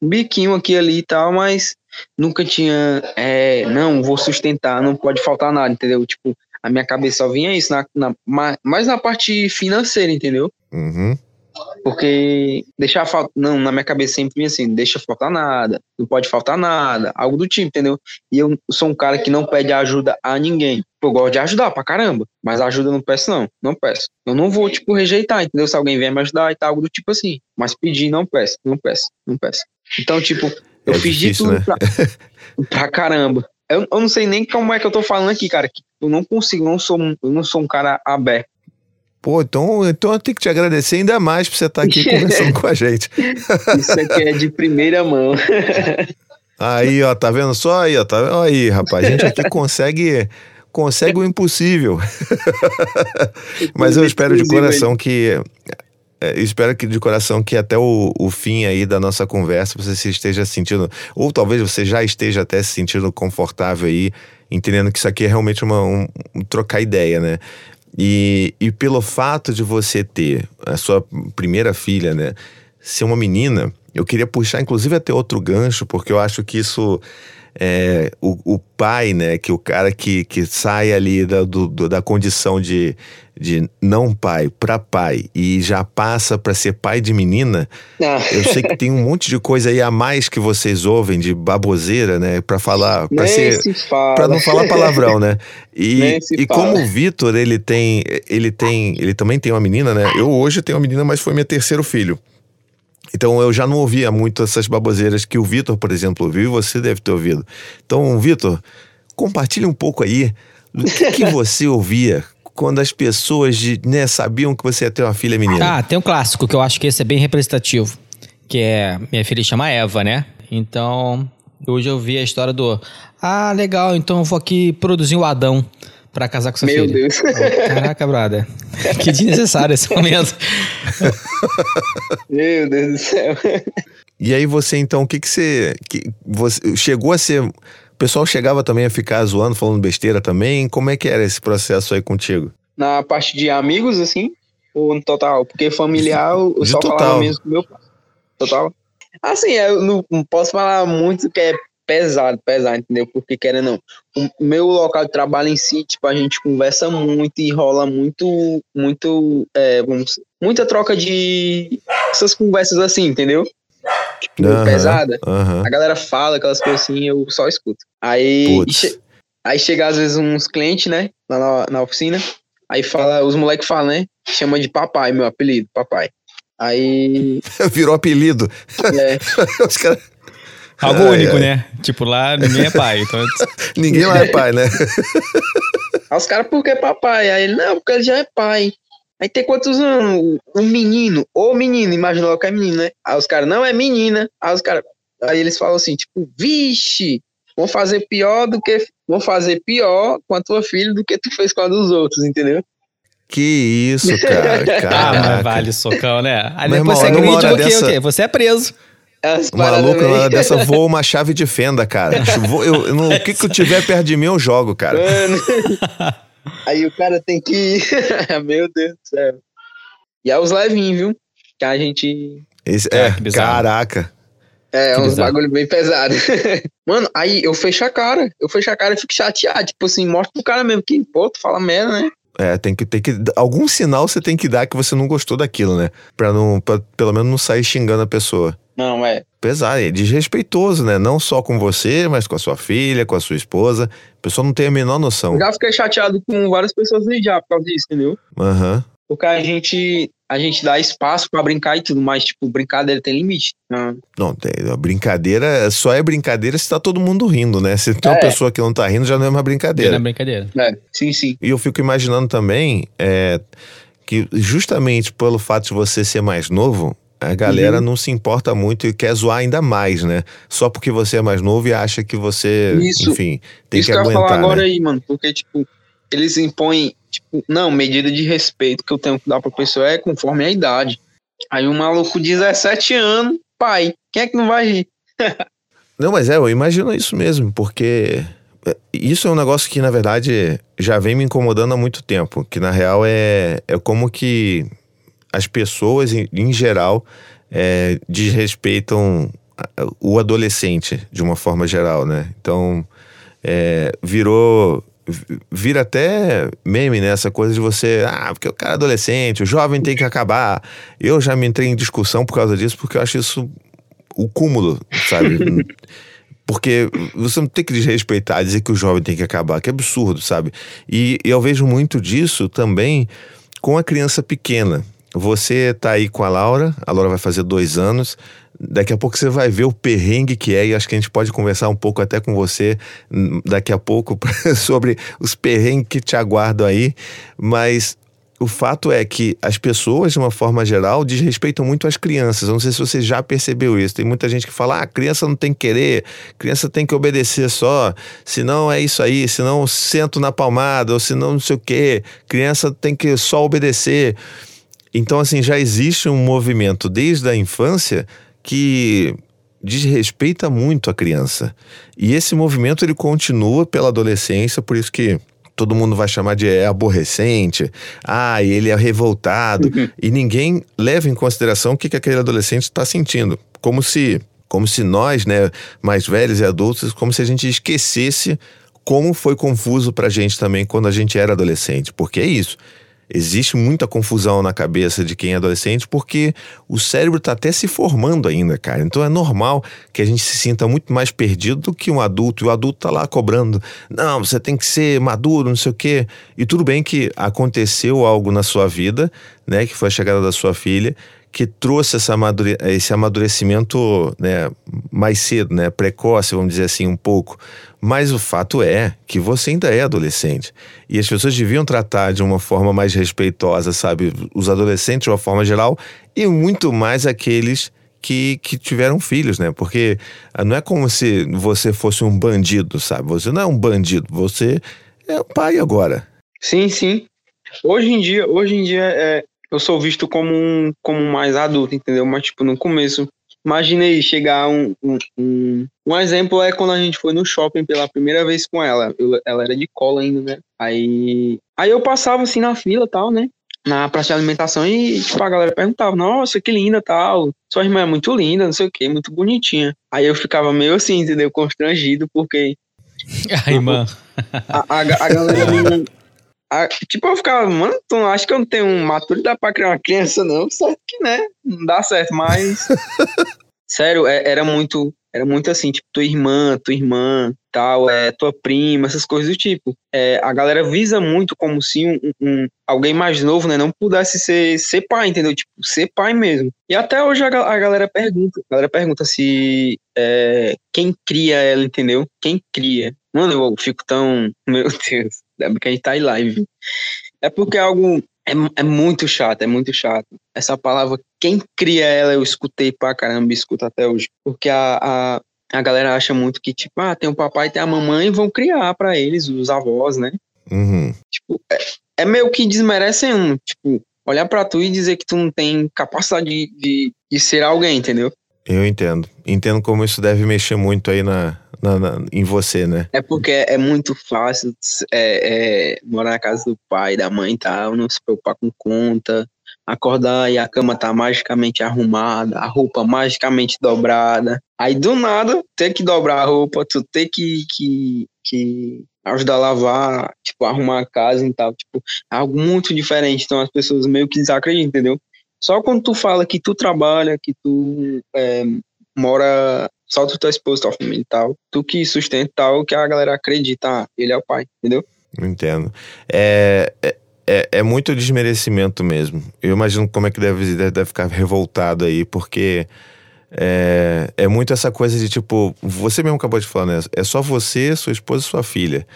um biquinho aqui ali e tal, mas nunca tinha. É, não, vou sustentar, não pode faltar nada, entendeu? Tipo, a minha cabeça só vinha isso, na, na, mais na parte financeira, entendeu? Uhum. Porque deixar faltar. Não, na minha cabeça sempre vinha assim: deixa faltar nada, não pode faltar nada, algo do tipo, entendeu? E eu sou um cara que não pede ajuda a ninguém. Eu gosto de ajudar pra caramba, mas ajuda eu não peço, não. Não peço. Eu não vou, tipo, rejeitar, entendeu? Se alguém vier me ajudar e tal, algo do tipo assim. Mas pedir, não peço, não peço, não peço. Então, tipo, eu é fiz difícil, de tudo né? pra, *laughs* pra caramba. Eu, eu não sei nem como é que eu tô falando aqui, cara. Eu não consigo, não sou, eu não sou um cara aberto. Pô, então, então eu tenho que te agradecer ainda mais por você estar aqui *laughs* conversando com a gente. Isso aqui é de primeira mão. Aí, ó, tá vendo só aí, ó, tá vendo aí, rapaz, a gente aqui consegue consegue o impossível. *laughs* Mas eu espero de coração que eu espero que de coração que até o, o fim aí da nossa conversa você se esteja sentindo, ou talvez você já esteja até se sentindo confortável aí, entendendo que isso aqui é realmente uma, um, um trocar ideia, né? E, e pelo fato de você ter a sua primeira filha, né, ser uma menina, eu queria puxar inclusive até outro gancho, porque eu acho que isso é, o, o pai, né, que o cara que, que sai ali da, do, da condição de, de não pai para pai e já passa para ser pai de menina, ah. eu sei que tem um monte de coisa aí a mais que vocês ouvem de baboseira, né, para falar, para ser, para não falar palavrão, né? *laughs* E, e como o Vitor, ele tem, ele tem, ele também tem uma menina, né? Eu hoje tenho uma menina, mas foi meu terceiro filho. Então eu já não ouvia muito essas baboseiras que o Vitor, por exemplo, ouviu e você deve ter ouvido. Então, Vitor, compartilhe um pouco aí do que, que *laughs* você ouvia quando as pessoas né, sabiam que você ia ter uma filha menina? Ah, tem um clássico que eu acho que esse é bem representativo. Que é. Minha filha chama Eva, né? Então. Hoje eu vi a história do. Ah, legal, então eu vou aqui produzir o Adão pra casar com sua Meu filha. Deus. Caraca, brother. *laughs* Que desnecessário esse momento. Meu Deus do céu. E aí você, então, o que que você, que você... Chegou a ser... O pessoal chegava também a ficar zoando, falando besteira também? Como é que era esse processo aí contigo? Na parte de amigos, assim, ou no total? Porque familiar eu De só total. falava mesmo com meu pai. Total. Assim, eu não, não posso falar muito que é pesado, pesado, entendeu? Porque querendo não. O meu local de trabalho em si, tipo, a gente conversa muito e rola muito, muito, é, vamos, muita troca de essas conversas assim, entendeu? Tipo, pesada. A galera fala aquelas coisas assim, eu só escuto. Aí, che- aí chega às vezes uns clientes, né, lá na, na oficina, aí fala, os moleques falam, né, chama de papai, meu apelido, papai. Aí, *laughs* Virou apelido. é, *laughs* Os caras- Algo Ai, único, ai. né? Tipo, lá ninguém é pai. Então, *laughs* Ninguém mais é pai, né? aí os caras, por que papai? Aí ele, não, porque ele já é pai. Aí tem quantos anos? Um menino, ou menino, imagina logo que é menino, né? Aí os caras, não, é menina. Aí os caras, aí eles falam assim, tipo, vixe, vão fazer pior do que, vão fazer pior com a tua filha do que tu fez com a dos outros, entendeu? Que isso, *laughs* cara. ah, mas Caraca. vale socão, né? Aí Meu depois irmão, você numa agride hora o quê? dessa- O quê? Você é preso. As O paradas maluco, meio- dessa, *laughs* voa uma chave de fenda, cara. Vou- eu- eu não- o que que eu tiver perto de mim, eu jogo, cara. Mano. *laughs* Aí o cara tem que. *laughs* Meu Deus do céu. E é os levinhos, viu? Que a gente. Esse- é, bizarro. caraca. É, Que uns bizarro. bagulho bem pesado. Mano, aí eu fecho a cara. Eu fecho a cara e fico chateado. Tipo assim, mostra pro cara mesmo que, pô, tu fala merda, né? É, tem que, tem que. Algum sinal você tem que dar que você não gostou daquilo, né? Pra, não, pra pelo menos não sair xingando a pessoa. Não, é. Pesado, é desrespeitoso, né? Não só com você, mas com a sua filha, com a sua esposa. A pessoa não tem a menor noção. Eu já fiquei chateado com várias pessoas já por causa disso, entendeu? Aham. Porque a gente, a gente dá espaço pra brincar e tudo, mas, tipo, brincadeira tem limite. Ah, Não, tem, a brincadeira só é brincadeira se tá todo mundo rindo, né? Se tem uma É. pessoa que não tá rindo, já não é uma Não brincadeira. é brincadeira. é, sim, sim. E eu fico imaginando também é, que justamente pelo fato de você ser mais novo, a galera Uhum. não se importa muito e quer zoar ainda mais, né? Só porque você é mais novo e acha que você, Isso. enfim, tem Isso que que eu ia aguentar, falar agora né? aí, mano. Porque, tipo, eles impõem, tipo, não, medida de respeito que eu tenho que dar pra pessoa é conforme a idade. Aí um maluco de 17 anos, pai, quem é que não vai rir? *laughs* Não, mas é, eu imagino isso mesmo, porque é, isso é um negócio que, na verdade, já vem me incomodando há muito tempo. Que, na real, é, é como que as pessoas, em, em geral, é, desrespeitam o adolescente, de uma forma geral, né? Então, é, virou... vi- Vira até meme, né? Essa coisa de você... Ah, porque o cara é adolescente, o jovem tem que acabar. Eu já me entrei em discussão por causa disso, porque eu acho isso o cúmulo, sabe? *laughs* Porque você não tem que desrespeitar, dizer que o jovem tem que acabar, que é absurdo, sabe? E eu vejo muito disso também com a criança pequena. Você tá aí com a Laura, a Laura vai fazer dois anos. Daqui a pouco você vai ver o perrengue que é, e acho que a gente pode conversar um pouco até com você hum, daqui a pouco *laughs* sobre os perrengues que te aguardam aí. Mas o fato é que as pessoas, de uma forma geral, desrespeitam muito as crianças. Não sei se você já percebeu isso. Tem muita gente que fala: ah, criança não tem que querer, criança tem que obedecer só, senão é isso aí, senão sento na palmada, ou senão não sei o quê, criança tem que só obedecer. Então, assim, já existe um movimento desde a infância que desrespeita muito a criança. E esse movimento ele continua pela adolescência, por isso que todo mundo vai chamar de é aborrecente, ah, ele é revoltado, e ninguém leva em consideração o que, que aquele adolescente está sentindo. Como se, como se nós, né, mais velhos e adultos, como se a gente esquecesse como foi confuso pra gente também quando a gente era adolescente. Porque é isso. Existe muita confusão na cabeça de quem é adolescente porque o cérebro tá até se formando ainda, cara. Então é normal que a gente se sinta muito mais perdido do que um adulto. E o adulto tá lá cobrando: não, você tem que ser maduro, não sei o quê. E tudo bem que aconteceu algo na sua vida, né, que foi a chegada da sua filha, que trouxe essa amadure esse amadurecimento né, mais cedo, né, precoce, vamos dizer assim, um pouco. Mas o fato é que você ainda é adolescente. E as pessoas deviam tratar de uma forma mais respeitosa, sabe? Os adolescentes de uma forma geral e muito mais aqueles que, que tiveram filhos, né? Porque ah, não é como se você fosse um bandido, sabe? Você não é um bandido, você é pai agora. Sim, sim. Hoje em dia, hoje em dia é, eu sou visto como um como mais adulto, entendeu? Mas tipo no começo, imaginei chegar um, um, um um exemplo é quando a gente foi no shopping pela primeira vez com ela. Eu, ela era de cola ainda, né? Aí aí eu passava assim na fila, tal, né? na praça de alimentação e, tipo, a galera perguntava, nossa, que linda, tal, sua irmã é muito linda, não sei o que, muito bonitinha. Aí eu ficava meio assim, entendeu, constrangido, porque... *laughs* A irmã. A, a, a galera... A, tipo, eu ficava, mano, tu acho que eu não tenho maturidade pra criar uma criança, não, certo que, né, não dá certo, mas... *laughs* Sério, é, era muito era muito assim, tipo, tua irmã, tua irmã, tal, é, tua prima, essas coisas do tipo. É, a galera visa muito como se um, um, alguém mais novo, né, não pudesse ser, ser pai, entendeu? Tipo, ser pai mesmo. E até hoje a, a galera pergunta, a galera pergunta se é, quem cria ela, entendeu? Quem cria? Mano, eu fico tão, *laughs* meu Deus, é que a gente tá em live. É porque é algo é, é muito chato, é muito chato. Essa palavra, quem cria ela, eu escutei pra caramba, escuto até hoje. Porque a, a, a galera acha muito que, tipo, ah, tem o papai e tem a mamãe, vão criar para eles, os avós, né? Uhum. Tipo, é, é, meio que desmerecem um. Tipo, olhar pra tu e dizer que tu não tem capacidade de, de, de ser alguém, entendeu? Eu entendo. Entendo como isso deve mexer muito aí na, na, na, em você, né? É porque é muito fácil é, é, morar na casa do pai, da mãe e tal, não se preocupar com conta, acordar e a cama tá magicamente arrumada, a roupa magicamente dobrada. Aí do nada, ter que dobrar a roupa, tu ter que, que, que ajudar a lavar, tipo, arrumar a casa e tal. Tipo, é algo muito diferente. Então as pessoas meio que desacreditam, entendeu? Só quando tu fala que tu trabalha, que tu é, mora só tu tua esposa, tua família e tal, tu que sustenta tal, que a galera acredita, ah, ele é o pai, entendeu? Entendo. É, é, é, é, muito desmerecimento mesmo. Eu imagino como é que deve, deve ficar revoltado aí, porque é, é muito essa coisa de tipo, você mesmo acabou de falar, né? É só você, sua esposa e sua filha.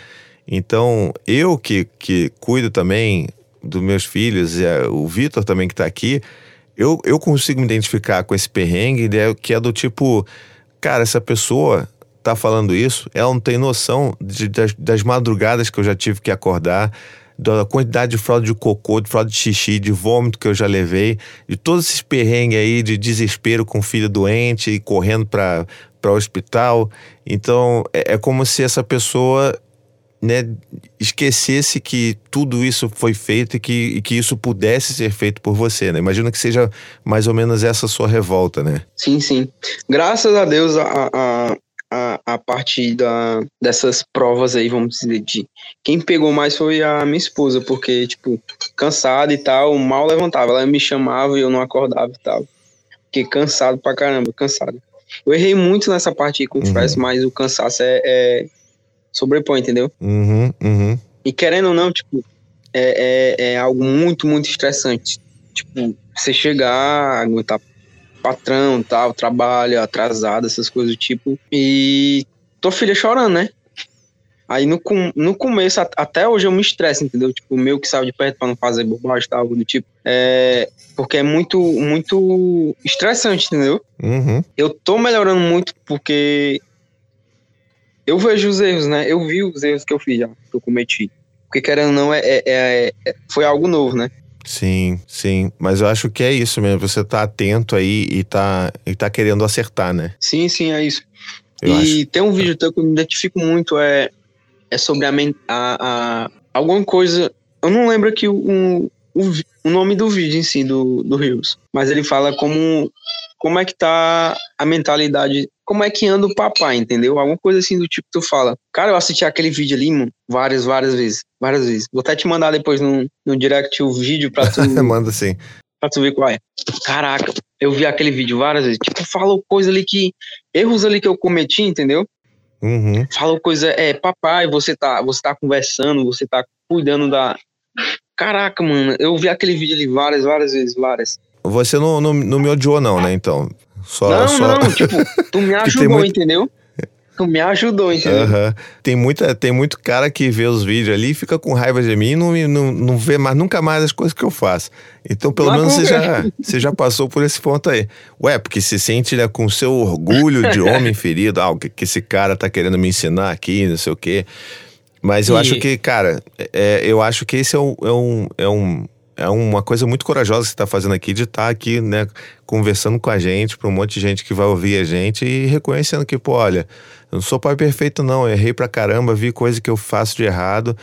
Então, eu que, que cuido também dos meus filhos, e o Vitor também que tá aqui, eu, eu consigo me identificar com esse perrengue, né, que é do tipo, cara, essa pessoa tá falando isso, ela não tem noção de, das, das madrugadas que eu já tive que acordar, da quantidade de fralda de cocô, de fralda de xixi, de vômito que eu já levei, de todos esses perrengues aí de desespero com filho doente e correndo para o hospital. Então, é, é como se essa pessoa né, esquecesse que tudo isso foi feito e que, e que isso pudesse ser feito por você, né? Imagina que seja mais ou menos essa sua revolta, né? Sim, sim. Graças a Deus, a, a, a, a partir da, dessas provas aí, vamos dizer, de quem pegou mais foi a minha esposa, porque, tipo, cansada e tal, mal levantava. Ela me chamava e eu não acordava e tal. Fiquei cansado pra caramba, cansado. Eu errei muito nessa parte aí, confesso, uhum. mas o cansaço é, é sobrepõe, entendeu? Uhum, uhum. E querendo ou não, tipo, é, é, é, algo muito, muito estressante. Tipo, você chegar, aguentar patrão, tal, trabalho atrasado, essas coisas do tipo. E tua filha chorando, né? Aí no, no começo, até hoje eu me estresso, entendeu? Tipo, meio que sabe de perto pra não fazer bobagem, tal, algo do tipo. É, porque é muito, muito estressante, entendeu? Uhum. Eu tô melhorando muito porque eu vejo os erros, né? Eu vi os erros que eu fiz já, que eu cometi. Porque querendo ou não, é, é, é, é, foi algo novo, né? Sim, sim. Mas eu acho que é isso mesmo. Você tá atento aí e tá, e tá querendo acertar, né? Sim, sim, é isso. Eu e acho. tem um vídeo teu que eu me identifico muito, é, é sobre a, a, a alguma coisa. Eu não lembro aqui o, o, o nome do vídeo em si, do, do Rios. Mas ele fala como, como é que tá a mentalidade como é que anda o papai, entendeu? Alguma coisa assim do tipo, tu fala, cara, eu assisti aquele vídeo ali, mano, várias, várias vezes, várias vezes. Vou até te mandar depois no, no direct o vídeo pra tu... *laughs* Manda sim. Pra tu ver qual é. Caraca, eu vi aquele vídeo várias vezes. Tipo, falou coisa ali que... Erros ali que eu cometi, entendeu? Uhum. Falou coisa, é, papai, você tá, você tá conversando, você tá cuidando da... Caraca, mano, eu vi aquele vídeo ali várias, várias vezes, várias. você não, não, não me odiou, não, né? Então. Só, não, só... não, *laughs* tipo, tu me ajudou, muito... entendeu? Tu me ajudou, entendeu? Uhum. Tem, muita, tem muito cara que vê os vídeos ali, fica com raiva de mim e não, não, não vê mais, nunca mais as coisas que eu faço. Então, pelo menos, você já, *laughs* você já passou por esse ponto aí. Ué, porque se sente né, com seu orgulho de *laughs* homem ferido, ah, o que, que esse cara tá querendo me ensinar aqui, não sei o quê. Mas eu e... acho que, cara, é, eu acho que esse é um, é um, é um é uma coisa muito corajosa que você está fazendo aqui de estar tá aqui, né, conversando com a gente, para um monte de gente que vai ouvir a gente e reconhecendo que, pô, olha, eu não sou pai perfeito, não, eu errei pra caramba, vi coisa que eu faço de errado,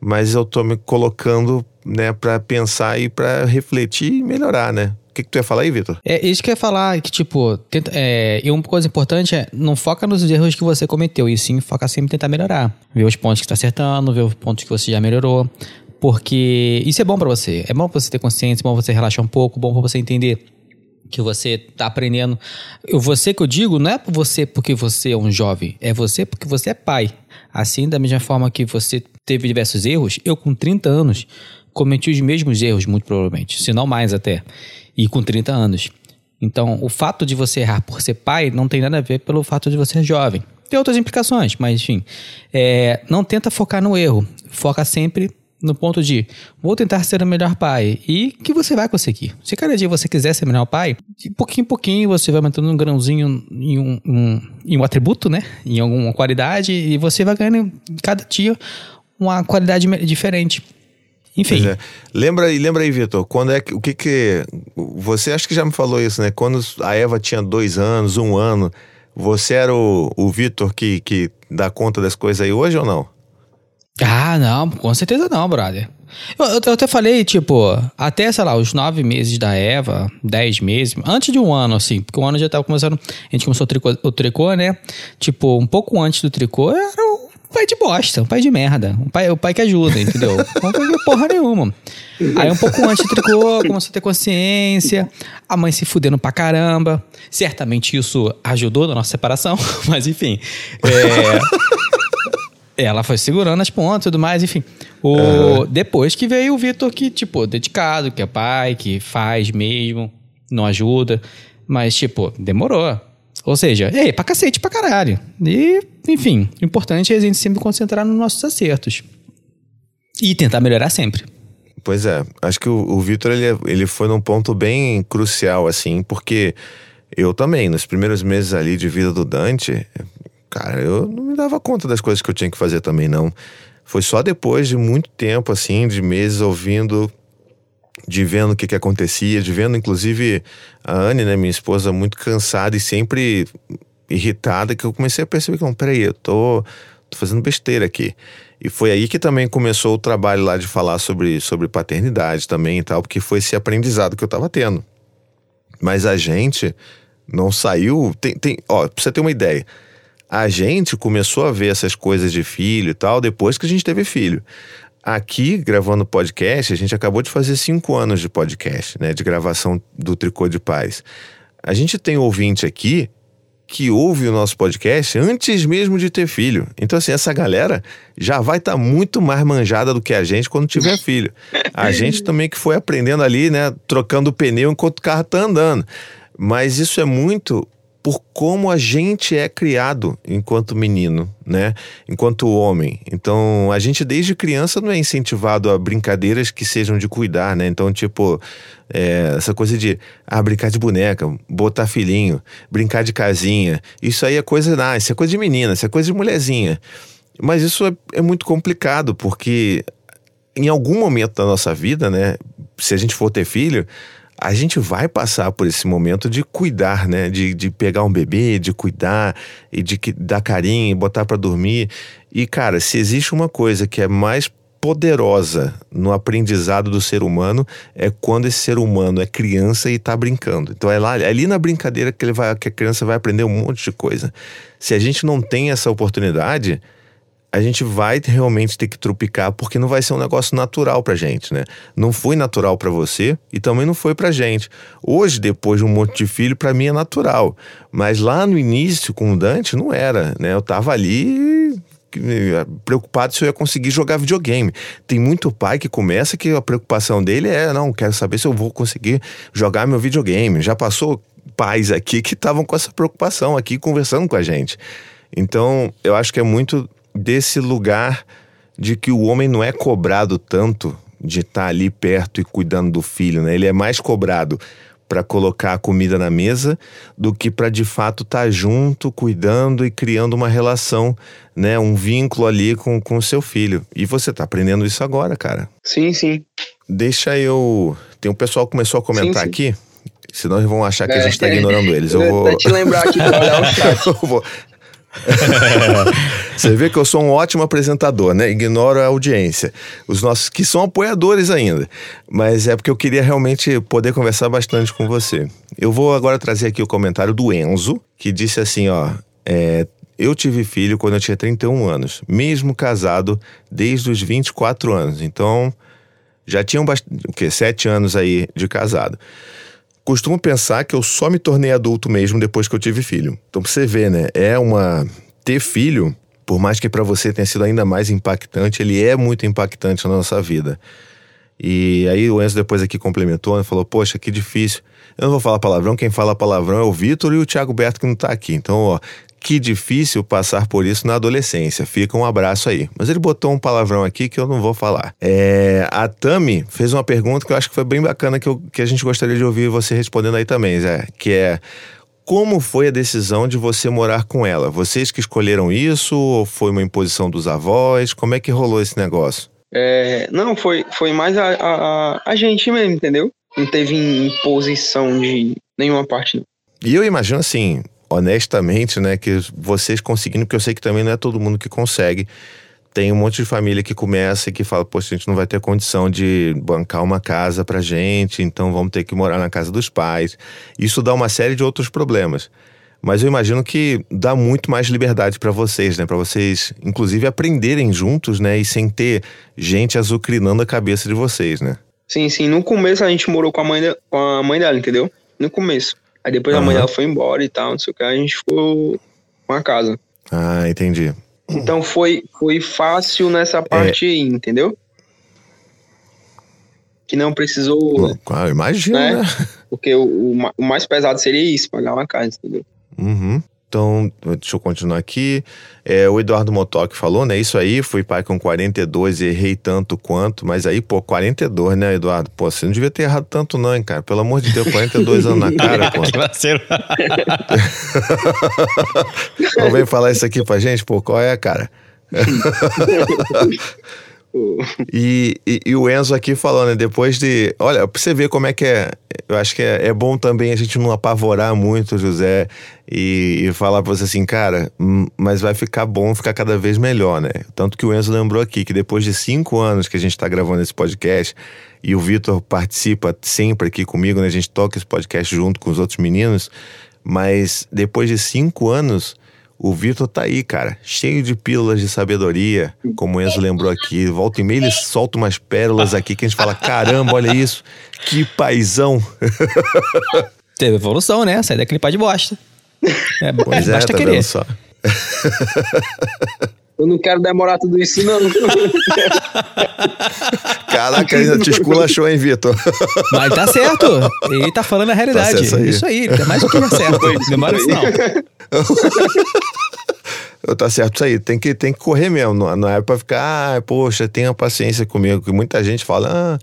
mas eu tô me colocando, né, para pensar e para refletir e melhorar, né? Que, que tu ia falar aí, Vitor? É isso que eu ia falar, que tipo, tenta, é, e uma coisa importante é não foca nos erros que você cometeu, e sim foca sempre em tentar melhorar. Ver os pontos que está acertando, ver os pontos que você já melhorou. Porque isso é bom para você. É bom pra você ter consciência, é bom você relaxar um pouco, bom pra você entender que você tá aprendendo. Eu, você que eu digo, não é você porque você é um jovem, é você porque você é pai. Assim, da mesma forma que você teve diversos erros, eu com 30 anos cometi os mesmos erros, muito provavelmente, se não mais até, e com 30 anos. Então, o fato de você errar por ser pai não tem nada a ver pelo fato de você ser jovem. Tem outras implicações, mas enfim. É, não tenta focar no erro. Foca sempre no ponto de vou tentar ser o melhor pai e que você vai conseguir. Se cada dia você quiser ser o melhor pai, de pouquinho em pouquinho você vai aumentando um grãozinho em um, um, em um atributo, né? Em alguma qualidade e você vai ganhando cada dia uma qualidade diferente. Enfim. É. Lembra aí, lembra aí, Vitor, quando é que o que que você acha que já me falou isso, né? Quando a Eva tinha dois anos, um ano, você era o, o Vitor que, que dá conta das coisas aí hoje ou não? Ah, não, com certeza não, brother. Eu, eu, eu, até falei, tipo, até, sei lá, os nove meses da Eva, dez meses, antes de um ano, assim, porque um ano já tava começando, a gente começou o tricô, o tricô, né? Tipo, um pouco antes do tricô, era pai de bosta, um pai de merda, um pai, o pai que ajuda, entendeu? *laughs* Não fazia porra nenhuma. Aí um pouco antes tricô, começou a ter consciência, a mãe se fudendo pra caramba. Certamente isso ajudou na nossa separação, *laughs* mas enfim. É. Ela foi segurando as pontas e tudo mais, enfim. O, uhum. Depois que veio o Vitor, que, tipo, dedicado, que é pai, que faz mesmo, não ajuda. Mas, tipo, demorou. Ou seja, ei, pra cacete, pra caralho. E, enfim, o importante é a gente sempre concentrar nos nossos acertos. E tentar melhorar sempre. Pois é, acho que o, o Vitor ele, ele foi num ponto bem crucial, assim, porque eu também, nos primeiros meses ali de vida do Dante, cara, eu não me dava conta das coisas que eu tinha que fazer também, não. Foi só depois de muito tempo, assim, de meses ouvindo, de vendo o que, que acontecia, de vendo, inclusive, a Anne, né, minha esposa, muito cansada e sempre irritada, que eu comecei a perceber que, não, peraí, eu tô, tô fazendo besteira aqui. E foi aí que também começou o trabalho lá de falar sobre, sobre paternidade também e tal, porque foi esse aprendizado que eu tava tendo. Mas a gente não saiu. Tem, tem, ó, pra você ter uma ideia, a gente começou a ver essas coisas de filho e tal depois que a gente teve filho. Aqui, gravando podcast, a gente acabou de fazer cinco anos de podcast, né? De gravação do Tricô de Paz. A gente tem ouvinte aqui que ouve o nosso podcast antes mesmo de ter filho. Então, assim, essa galera já vai estar tá muito mais manjada do que a gente quando tiver *laughs* filho. A gente também que foi aprendendo ali, né? Trocando o pneu enquanto o carro tá andando. Mas isso é muito por como a gente é criado enquanto menino, né? Enquanto homem. Então, a gente desde criança não é incentivado a brincadeiras que sejam de cuidar, né? Então, tipo, é, essa coisa de ah, brincar de boneca, botar filhinho, brincar de casinha. Isso aí é coisa, ah, isso é coisa de menina, isso é coisa de mulherzinha. Mas isso é, é muito complicado, porque em algum momento da nossa vida, né? Se a gente for ter filho, a gente vai passar por esse momento de cuidar, né? De, de pegar um bebê, de cuidar e de dar carinho, botar para dormir. E, cara, se existe uma coisa que é mais poderosa no aprendizado do ser humano é quando esse ser humano é criança e está brincando. Então é, lá, é ali na brincadeira que, ele vai, que a criança vai aprender um monte de coisa. Se a gente não tem essa oportunidade, a gente vai realmente ter que trupicar porque não vai ser um negócio natural pra gente, né? Não foi natural para você e também não foi pra gente. Hoje, depois de um monte de filho, para mim é natural. Mas lá no início, com o Dante, não era, né? Eu tava ali preocupado se eu ia conseguir jogar videogame. Tem muito pai que começa que a preocupação dele é, não, quero saber se eu vou conseguir jogar meu videogame. Já passou pais aqui que estavam com essa preocupação aqui conversando com a gente. Então, eu acho que é muito desse lugar de que o homem não é cobrado tanto de estar tá ali perto e cuidando do filho, né? Ele é mais cobrado para colocar a comida na mesa do que para de fato estar tá junto, cuidando e criando uma relação, né, um vínculo ali com o seu filho. E você tá aprendendo isso agora, cara. Sim, sim. Deixa eu, tem um pessoal que começou a comentar sim, sim. aqui. Senão eles vão achar que é, a gente tá é, ignorando eles. Eu *laughs* vou. te lembrar aqui *laughs* pra olhar o chat. eu vou. *laughs* Você vê que eu sou um ótimo apresentador, né? Ignoro a audiência. Os nossos que são apoiadores ainda. Mas é porque eu queria realmente poder conversar bastante com você. Eu vou agora trazer aqui o comentário do Enzo, que disse assim, ó. É, eu tive filho quando eu tinha 31 anos, mesmo casado desde os 24 anos. Então, já tinham o quê? Sete anos aí de casado costumo pensar que eu só me tornei adulto mesmo depois que eu tive filho. Então, pra você ver, né? É uma. Ter filho, por mais que para você tenha sido ainda mais impactante, ele é muito impactante na nossa vida. E aí o Enzo depois aqui complementou e falou: Poxa, que difícil. Eu não vou falar palavrão, quem fala palavrão é o Vitor e o Thiago Berto que não tá aqui. Então, ó, que difícil passar por isso na adolescência. Fica um abraço aí. Mas ele botou um palavrão aqui que eu não vou falar. É, a Tami fez uma pergunta que eu acho que foi bem bacana que, eu, que a gente gostaria de ouvir você respondendo aí também, Zé. Que é como foi a decisão de você morar com ela? Vocês que escolheram isso ou foi uma imposição dos avós? Como é que rolou esse negócio? É, não, foi, foi mais a, a, a gente mesmo, entendeu? Não teve imposição de nenhuma parte. Não. E eu imagino assim, honestamente, né, que vocês conseguindo, porque eu sei que também não é todo mundo que consegue. Tem um monte de família que começa e que fala, poxa, a gente não vai ter condição de bancar uma casa pra gente, então vamos ter que morar na casa dos pais. Isso dá uma série de outros problemas. Mas eu imagino que dá muito mais liberdade para vocês, né? Para vocês, inclusive, aprenderem juntos, né? E sem ter gente azucrinando a cabeça de vocês, né? Sim, sim. No começo a gente morou com a mãe, com a mãe dela, entendeu? No começo. Aí depois uhum. a mãe dela foi embora e tal, não sei o que, a gente ficou com a casa. Ah, entendi. Então foi, foi fácil nessa parte é... aí, entendeu? Que não precisou. Claro, imagina, né? Porque o, o, o mais pesado seria isso, pagar uma casa, entendeu? Uhum. Então, deixa eu continuar aqui. É, o Eduardo Motoc falou, né? Isso aí, fui pai com 42 e errei tanto quanto. Mas aí, pô, 42, né, Eduardo? Pô, você não devia ter errado tanto, não, hein, cara? Pelo amor de Deus, 42 anos na cara, *laughs* pô. Não vem *laughs* falar isso aqui pra gente, pô, qual é, cara? *laughs* E, e, e, o Enzo aqui falando, né, depois de. Olha, pra você ver como é que é. Eu acho que é, é bom também a gente não apavorar muito, José, e, e falar pra você assim, cara, hum, mas vai ficar bom, ficar cada vez melhor, né? Tanto que o Enzo lembrou aqui que depois de cinco anos que a gente tá gravando esse podcast, e o Vitor participa sempre aqui comigo, né? A gente toca esse podcast junto com os outros meninos, mas depois de cinco anos o Vitor tá aí, cara, cheio de pílulas de sabedoria, como o Enzo lembrou aqui. Volta e meia ele solta umas pérolas aqui que a gente fala: caramba, olha isso, que paizão. *laughs* Teve evolução, né? Sai daquele pai de bosta. *laughs* É, pois é, basta tá querer. *laughs* Eu não quero demorar tudo isso, não. *laughs* Caraca, ainda te esculachou, hein, Vitor? Mas tá certo. Ele tá falando a realidade. Tá isso aí. Isso aí. É mais do que é certo. Demora isso, não. *laughs* tá certo isso aí. Tem que, tem que correr mesmo. Não, não é pra ficar, ah, poxa, tenha paciência comigo. Que muita gente fala, ah,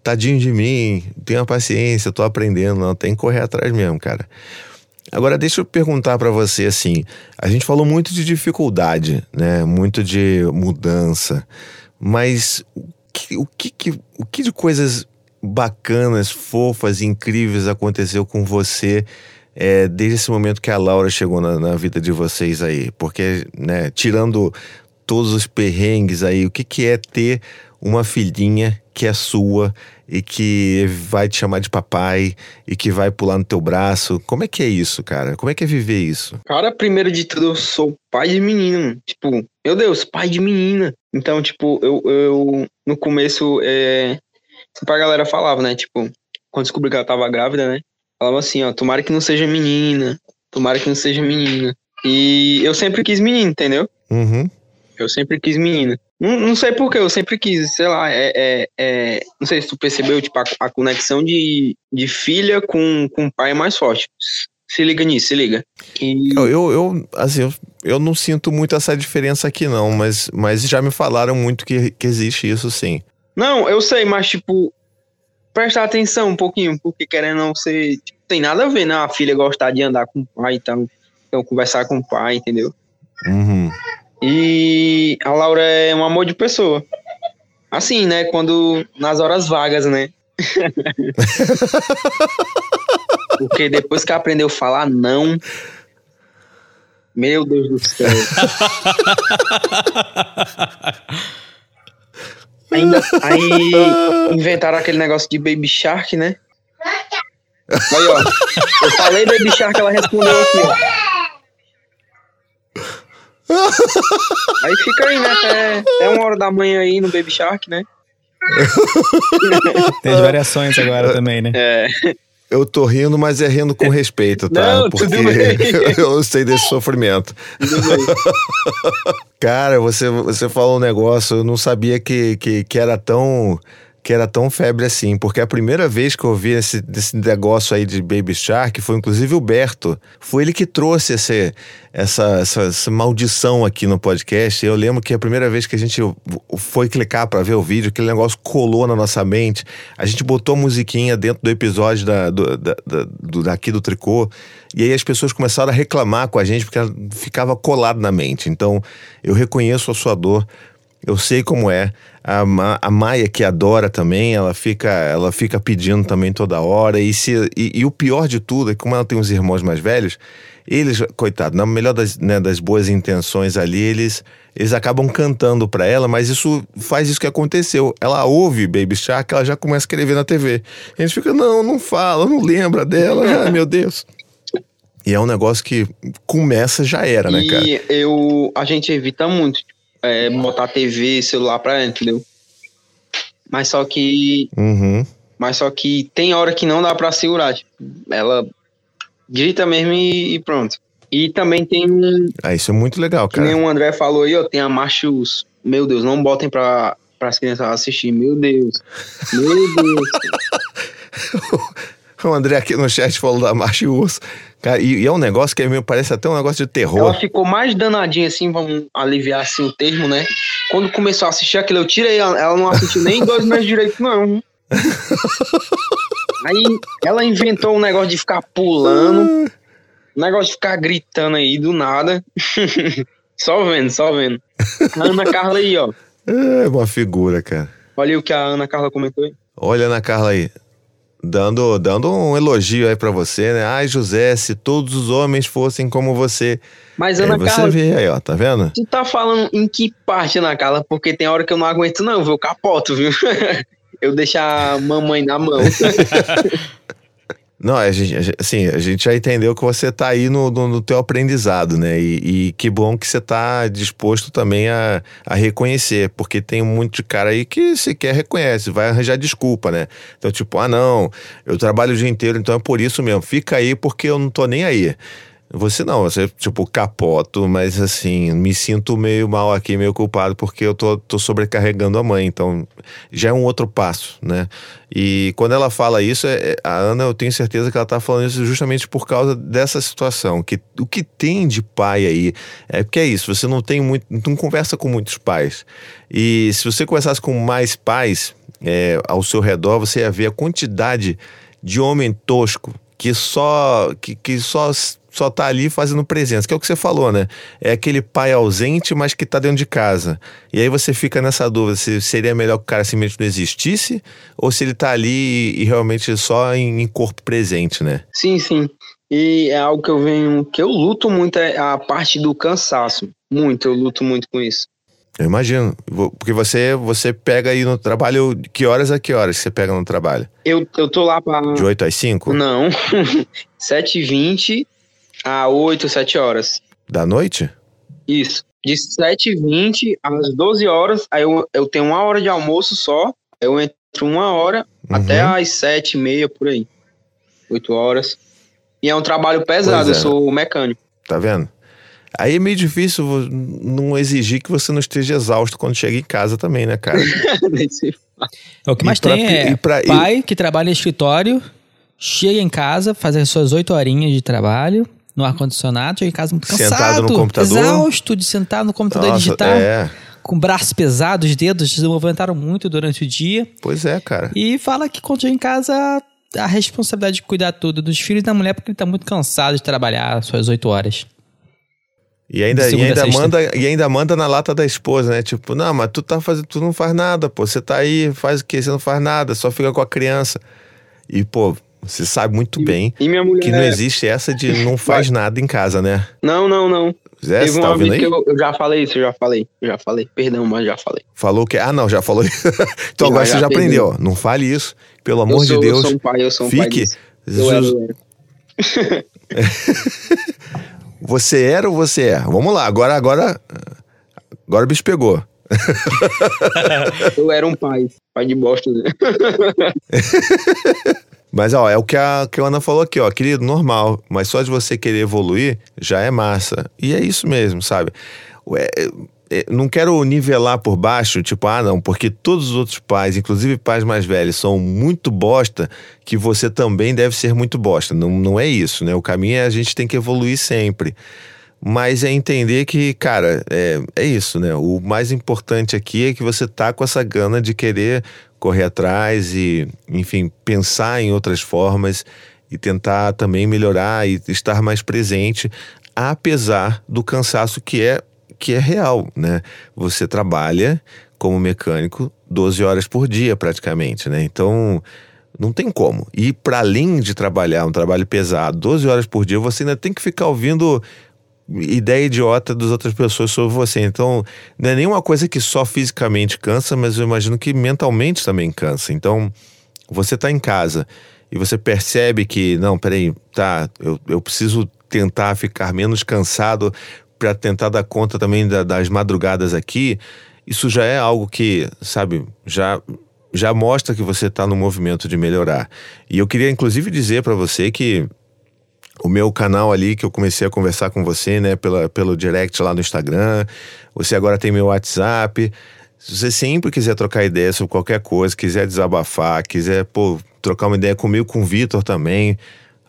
tadinho de mim, tenha paciência, tô aprendendo. Não, tem que correr atrás mesmo, cara. Agora, deixa eu perguntar para você assim: a gente falou muito de dificuldade, né? Muito de mudança, mas o que, o que, o que de coisas bacanas, fofas, incríveis aconteceu com você é, desde esse momento que a Laura chegou na, na, vida de vocês aí? Porque, né, tirando todos os perrengues aí, o que, que é ter uma filhinha que é sua e que vai te chamar de papai e que vai pular no teu braço. Como é que é isso, cara? Como é que é viver isso? Cara, primeiro de tudo, eu sou pai de menina. Tipo, meu Deus, pai de menina. Então, tipo, eu, eu no começo, é, a galera falava, né? Tipo, quando descobri que ela tava grávida, né? Falava assim, ó, tomara que não seja menina, tomara que não seja menina. E eu sempre quis menino, entendeu? Uhum. Eu sempre quis menina. Não, não sei porquê, eu sempre quis, sei lá, é, é, é, não sei se tu percebeu, tipo, a, a conexão de, de filha com, com pai é mais forte. Se liga nisso, se liga. E... Eu, eu, eu, assim, eu, eu não sinto muito essa diferença aqui, não, mas, mas já me falaram muito que, que existe isso, sim. Não, eu sei, mas, tipo, presta atenção um pouquinho, porque querendo não ser. Tipo, tem nada a ver, né? A filha gostar de andar com o pai, então, então conversar com o pai, entendeu? Uhum. E a Laura é um amor de pessoa. Assim, né? Quando. Nas horas vagas, né? *laughs* Porque depois que aprendeu a falar não. Meu Deus do céu. *laughs* Ainda, aí inventaram aquele negócio de Baby Shark, né? Aí, ó. Eu falei Baby Shark, ela respondeu aqui, ó. Aí fica aí, né? Até, até uma hora da manhã aí no Baby Shark, né? *laughs* Tem as variações agora também, né? É. Eu tô rindo, mas é rindo com respeito, tá? Não, Porque tudo bem. *laughs* eu sei desse sofrimento. Tudo bem. *laughs* Cara, você, você falou um negócio, eu não sabia que, que, que era tão que era tão febre assim, porque a primeira vez que eu vi esse, esse negócio aí de Baby Shark foi inclusive o Berto. Foi ele que trouxe esse, essa, essa, essa maldição aqui no podcast. Eu lembro que a primeira vez que a gente foi clicar para ver o vídeo, aquele negócio colou na nossa mente. A gente botou a musiquinha dentro do episódio da, do, da, da- do- daqui do tricô. E aí as pessoas começaram a reclamar com a gente porque ela ficava colado na mente. Então eu reconheço a sua dor. Eu sei como é. A, Ma- a Maia, que adora também, ela fica, ela fica pedindo também toda hora. E, se, e, e o pior de tudo é que, como ela tem uns irmãos mais velhos, eles, coitado, na melhor das, né, das boas intenções ali, eles, eles acabam cantando pra ela, mas isso faz isso que aconteceu. Ela ouve Baby Shark, ela já começa a querer ver na TV. A gente fica, não, não fala, não lembra dela. *laughs* Ai, meu Deus. E é um negócio que começa, já era, né, cara? E eu, a gente evita muito é, botar TV, celular pra ela, entendeu? Mas só que. Uhum. Mas só que tem hora que não dá pra segurar. Tipo, ela grita mesmo e, e pronto. E também tem um. Ah, isso é muito legal, Que nem cara. o André falou aí, ó. Tem a Machos. Meu Deus, não botem pra, pras crianças assistir. Meu Deus. Meu Deus. *laughs* O André aqui no chat falou da Marcha e o Urso. Cara, e, e é um negócio que me parece até um negócio de terror. Ela ficou mais danadinha assim, vamos aliviar assim o termo, né? Quando começou a assistir aquilo, eu tirei ela, ela não assistiu nem dois meses direito, não. *laughs* Aí ela inventou um negócio de ficar pulando, um negócio de ficar gritando aí do nada. *laughs* só vendo, só vendo. A Ana Carla aí, ó. É uma figura, cara. Olha aí o que a Ana Carla comentou aí. Olha na Carla aí. Dando, dando um elogio aí pra você, né? Ai, José, se todos os homens fossem como você. Mas Aí Ana você Carla, vê aí, ó, tá vendo? tu tá falando em que parte, Ana Carla? Porque tem hora que eu não aguento, não, viu? Eu capoto, viu? *laughs* eu deixo a mamãe na mão. *laughs* Não, a gente, assim, a gente já entendeu que você tá aí no, no, no teu aprendizado, né? E, e que bom que você tá disposto também a, a reconhecer, porque tem um monte de cara aí que sequer reconhece, vai arranjar desculpa, né? Então, tipo, ah, não, eu trabalho o dia inteiro, então é por isso mesmo, fica aí porque eu não tô nem aí. Você não, você, tipo, capoto, mas assim, me sinto meio mal aqui, meio culpado, porque eu tô, tô sobrecarregando a mãe, então já é um outro passo, né? E quando ela fala isso, é- é- a Ana, eu tenho certeza que ela tá falando isso justamente por causa dessa situação, que o que tem de pai aí, é porque é isso, você não tem muito, não conversa com muitos pais. E se você conversasse com mais pais é, ao seu redor, você ia ver a quantidade de homem tosco que só que, que só só tá ali fazendo presença, que é o que você falou, né? É aquele pai ausente, mas que tá dentro de casa. E aí você fica nessa dúvida se seria melhor que o cara simplesmente não existisse ou se ele tá ali e, e realmente só em, em corpo presente, né? Sim, sim. E é algo que eu venho, que eu luto muito, é a parte do cansaço. Muito, eu luto muito com isso. Eu imagino, porque você você pega aí no trabalho, que horas a que horas você pega no trabalho? Eu, eu tô lá pra. De 8 às 5 Não. *laughs* 7h20 a 8, 7 horas. da noite? Isso. De 7h20 às 12 horas, aí eu, eu tenho uma hora de almoço só. Eu entro uma hora Uhum. até às 7h30 por aí. 8 horas. E é um trabalho pesado, é. eu sou mecânico. Tá vendo? Aí é meio difícil não exigir que você não esteja exausto quando chega em casa também, né, cara? *laughs* É o que E mais pra tem é e pra- e- pai que trabalha em escritório, chega em casa, faz as suas oito horinhas de trabalho no ar-condicionado, chega em casa muito Sentado cansado, no computador. exausto de sentar no computador Nossa, digitar, é. com braços pesados, os dedos se movimentaram muito durante o dia. Pois é, cara. E fala que quando chega em casa, a responsabilidade de cuidar tudo dos filhos e da mulher, porque ele tá muito cansado de trabalhar as suas oito horas. E ainda, e ainda manda e ainda manda na lata da esposa, né? Tipo, não, mas tu tá fazendo, tu não faz nada, pô. Você tá aí, faz o quê? Você não faz nada, só fica com a criança. E, pô, você sabe muito bem E minha mulher. que não existe essa de *laughs* não faz nada em casa, né? Não, não, não. Zé, Teve você tá ouvindo aí? eu, eu já falei isso, eu já falei, eu já falei. Perdão, mas já falei. Falou que. Ah, não, já falou isso. *laughs* então agora você já aprendeu, ó. Não fale isso. Pelo amor sou, de Deus. Eu sou um pai, eu sou um pai fique. eu era. *laughs* Você era ou você é? Vamos lá, agora, agora. Agora o bicho pegou. Eu era um pai. Pai de bosta. Mas, ó, é o que a, que a Ana falou aqui, ó, querido, normal. Mas só de você querer evoluir já é massa. E é isso mesmo, sabe? Ué, é, não quero nivelar por baixo, tipo, ah, não, porque todos os outros pais, inclusive pais mais velhos, são muito bosta, que você também deve ser muito bosta. Não, não é isso, né? O caminho é a gente tem que evoluir sempre. Mas é entender que, cara, é, é isso, né? O mais importante aqui é que você tá com essa gana de querer correr atrás e, enfim, pensar em outras formas e tentar também melhorar e estar mais presente, apesar do cansaço que é que é real, né? Você trabalha como mecânico 12 horas por dia praticamente, né? Então, não tem como. E para além de trabalhar um trabalho pesado, 12 horas por dia, você ainda tem que ficar ouvindo ideia idiota das outras pessoas sobre você. Então, não é nenhuma coisa que só fisicamente cansa, mas eu imagino que mentalmente também cansa. Então, você tá em casa e você percebe que, não, peraí, tá, eu, eu preciso tentar ficar menos cansado para tentar dar conta também da- das madrugadas aqui. Isso já é algo que, sabe, já já mostra que você está no movimento de melhorar. E eu queria inclusive dizer para você que o meu canal ali que eu comecei a conversar com você, né, pela, pelo direct lá no Instagram. Você agora tem meu WhatsApp. Se você sempre quiser trocar ideia sobre qualquer coisa, quiser desabafar, quiser pô, trocar uma ideia comigo, com o Vitor também,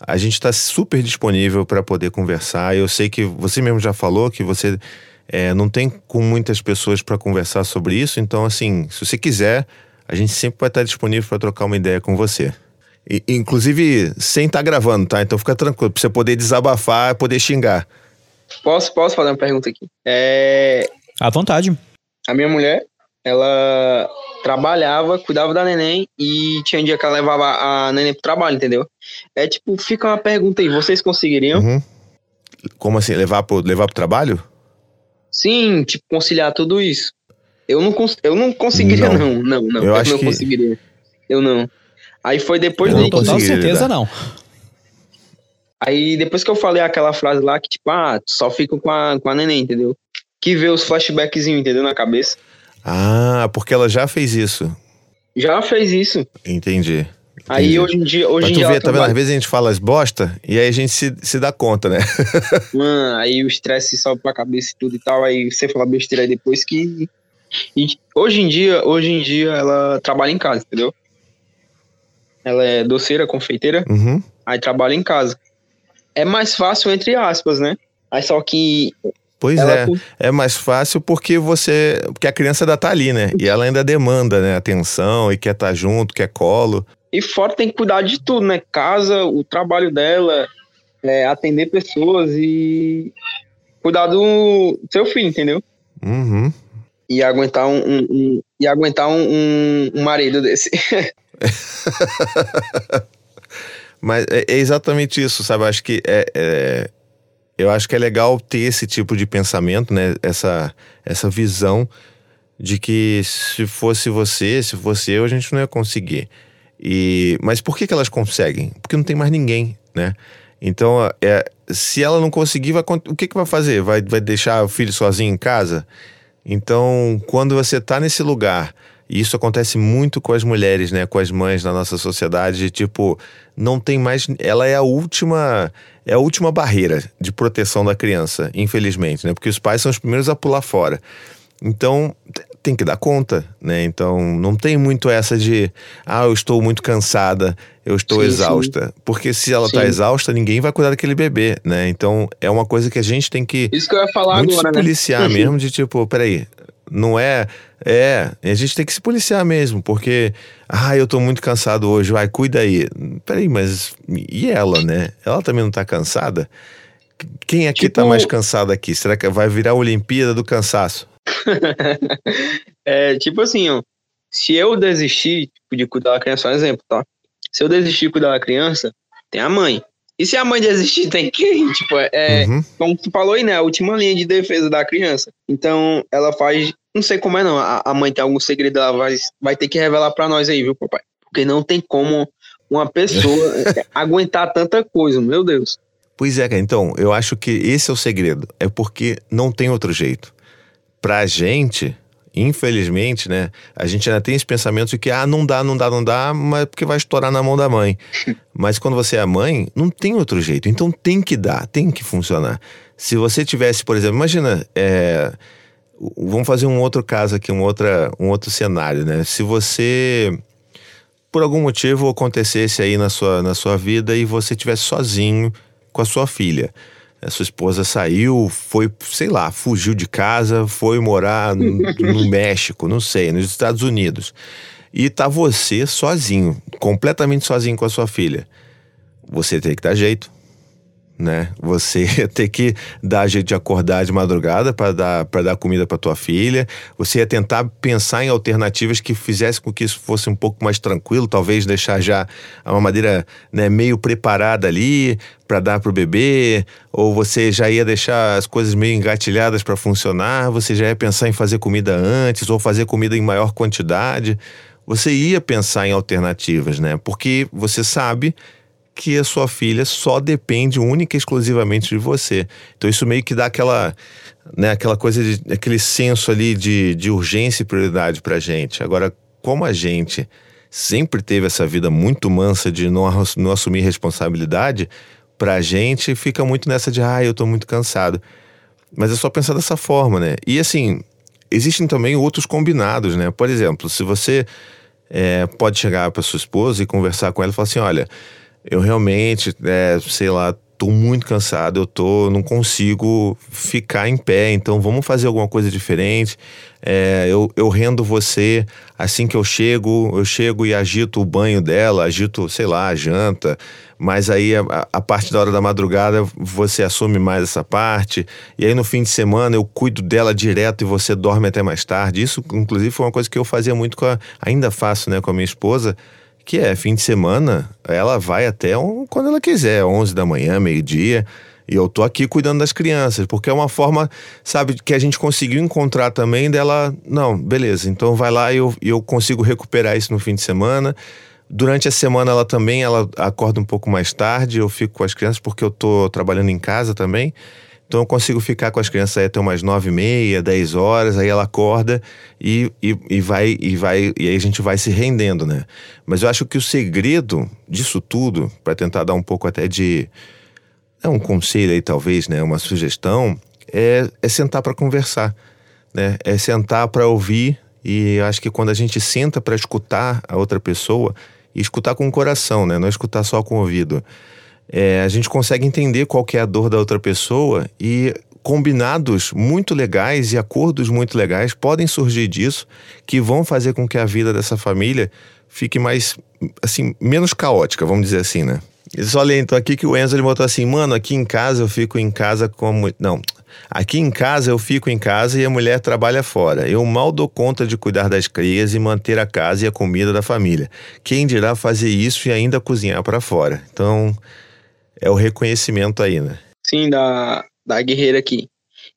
a gente está super disponível para poder conversar. Eu sei que você mesmo já falou que você é, não tem com muitas pessoas para conversar sobre isso, então, assim, se você quiser, a gente sempre vai estar disponível para trocar uma ideia com você. E, inclusive, sem estar gravando, tá? Então fica tranquilo, pra você poder desabafar, poder xingar. Posso, posso fazer uma pergunta aqui? É, À vontade. a minha mulher, ela trabalhava, cuidava da neném e tinha um dia que ela levava a neném pro trabalho, entendeu? É tipo, fica uma pergunta aí, vocês conseguiriam? Uhum. Como assim? Levar pro, levar pro trabalho? Sim, tipo, conciliar tudo isso. Eu não, cons eu não conseguiria, Não. não. Não, não. Eu Eu, acho não que- conseguiria. Eu não. Aí foi depois Eu Com não daí. total certeza, não. Aí depois que eu falei aquela frase lá que, tipo, ah, tu só fica com a, com a neném, entendeu? Que vê os flashbackzinhos, entendeu? Na cabeça. Ah, porque ela já fez isso. Já fez isso. Entendi. Aí Entendi. hoje em dia, hoje Mas em tu dia vê, tá vendo? Às vezes a gente fala as bosta e aí a gente se, se dá conta, né? *laughs* Mano, aí o estresse sobe pra cabeça e tudo e tal, aí você fala besteira aí depois que. E hoje em dia, hoje em dia ela trabalha em casa, entendeu? Ela é doceira, confeiteira, Uhum. aí trabalha em casa. É mais fácil, entre aspas, né? Aí só que Pois é. É mais fácil porque você. Porque a criança ainda tá ali, né? E ela ainda demanda, né? Atenção e quer estar junto, quer colo. E fora tem que cuidar de tudo, né? Casa, o trabalho dela, é, atender pessoas e cuidar do seu filho, entendeu? Uhum. E aguentar um, um- um- e aguentar um- um marido desse. *laughs* *laughs* Mas é, é exatamente isso, sabe? Acho que é, é- eu acho que é legal ter esse tipo de pensamento, né? Essa, essa visão de que se fosse você, se fosse eu, a gente não ia conseguir. E, mas por que, que elas conseguem? Porque não tem mais ninguém, né? Então, é, se ela não conseguir, vai, o que, que vai fazer? Vai, vai deixar o filho sozinho em casa? Então, quando você tá nesse lugar E isso acontece muito com as mulheres, né? Com as mães na nossa sociedade. Tipo, não tem mais. Ela é a última. É a última barreira de proteção da criança, infelizmente, né? Porque os pais são os primeiros a pular fora. Então, tem que dar conta, né? Então, não tem muito essa de, ah, eu estou muito cansada, eu estou sim, exausta. Sim. Porque se ela está exausta, ninguém vai cuidar daquele bebê, né? Então, é uma coisa que a gente tem que. Isso que eu ia falar muito agora, se policiar né? mesmo, de tipo, peraí, não é. É, a gente tem que se policiar mesmo, porque, ah, eu tô muito cansado hoje, vai, cuida aí. Peraí, mas e ela, né? Ela também não tá cansada? Quem aqui tá tipo... tá mais cansado aqui? Será que vai virar a Olimpíada do cansaço? *laughs* é, tipo assim, ó, se eu desistir tipo, de cuidar da criança, um exemplo, tá? Se eu desistir de cuidar da criança, tem a mãe. E se a mãe desistir, tem quem? *laughs* Tipo, é, uhum. como tu falou aí, né? A última linha de defesa da criança. Então, ela faz. Não sei como é, não. A, a mãe tem algum segredo, ela vai, vai ter que revelar pra nós aí, viu, papai? Porque não tem como uma pessoa *laughs* aguentar tanta coisa, meu Deus. Pois é, cara. Então, eu acho que esse é o segredo. É porque não tem outro jeito pra gente, infelizmente, né, a gente ainda tem esse pensamento de que, ah, não dá, não dá, não dá, mas porque vai estourar na mão da mãe. *laughs* mas quando você é mãe, não tem outro jeito. Então tem que dar, tem que funcionar. Se você tivesse, por exemplo, imagina, é, vamos fazer um outro caso aqui, um, outra, um outro cenário, né? Se você, por algum motivo, acontecesse aí na sua, na sua vida e você estivesse sozinho com a sua filha a sua esposa saiu, foi, sei lá, fugiu de casa, foi morar no, no *laughs* México, não sei, nos Estados Unidos. E tá você sozinho, completamente sozinho com a sua filha. Você tem que dar jeito né? Você *laughs* ter que dar jeito de acordar de madrugada para dar, para dar comida para tua filha. Você ia tentar pensar em alternativas que fizessem com que isso fosse um pouco mais tranquilo, talvez deixar já a mamadeira né, meio preparada ali para dar para o bebê, ou você já ia deixar as coisas meio engatilhadas para funcionar, você já ia pensar em fazer comida antes ou fazer comida em maior quantidade. Você ia pensar em alternativas, né? Porque você sabe que a sua filha só depende única e exclusivamente de você. Então isso meio que dá aquela, né, aquela coisa de aquele senso ali de, de urgência e prioridade pra gente. Agora, como a gente sempre teve essa vida muito mansa de não, não assumir responsabilidade, pra gente fica muito nessa de ah, eu tô muito cansado. Mas é só pensar dessa forma, né? E assim, existem também outros combinados, né? Por exemplo, se você é, pode chegar para sua esposa e conversar com ela e falar assim: olha, eu realmente, é, sei lá, tô muito cansado, eu tô, não consigo ficar em pé, então vamos fazer alguma coisa diferente. É, eu, eu rendo você assim que eu chego, eu chego e agito o banho dela, agito, sei lá, a janta, mas aí a, a parte da hora da madrugada você assume mais essa parte, e aí no fim de semana eu cuido dela direto e você dorme até mais tarde. Isso, inclusive, foi uma coisa que eu fazia muito com a, ainda faço, né, com a minha esposa que é fim de semana, ela vai até um, quando ela quiser, 11 da manhã, meio-dia. E eu tô aqui cuidando das crianças, porque é uma forma, sabe, que a gente conseguiu encontrar também dela. Não, beleza, então vai lá e eu, eu consigo recuperar isso no fim de semana. Durante a semana ela também ela acorda um pouco mais tarde, eu fico com as crianças porque eu tô trabalhando em casa também. Então eu consigo ficar com as crianças até umas nove e meia, dez horas, aí ela acorda e, e, e, vai e vai e aí a gente vai se rendendo, né? Mas eu acho que o segredo disso tudo, para tentar dar um pouco até de é um conselho aí talvez, né, uma sugestão, é, é sentar para conversar, né? É sentar para ouvir e acho que quando a gente senta para escutar a outra pessoa e escutar com o coração, né? Não escutar só com o ouvido é, a gente consegue entender qual é a dor da outra pessoa e combinados muito legais e acordos muito legais podem surgir disso que vão fazer com que a vida dessa família fique mais, assim, menos caótica, vamos dizer assim, né? Só ler então aqui que o Enzo ele botou assim, mano, aqui em casa eu fico em casa como... Não, aqui em casa eu fico em casa e a mulher trabalha fora. Eu mal dou conta de cuidar das crias e manter a casa e a comida da família. Quem dirá fazer isso e ainda cozinhar para fora? Então, é o reconhecimento aí, né? Sim, da, da guerreira aqui.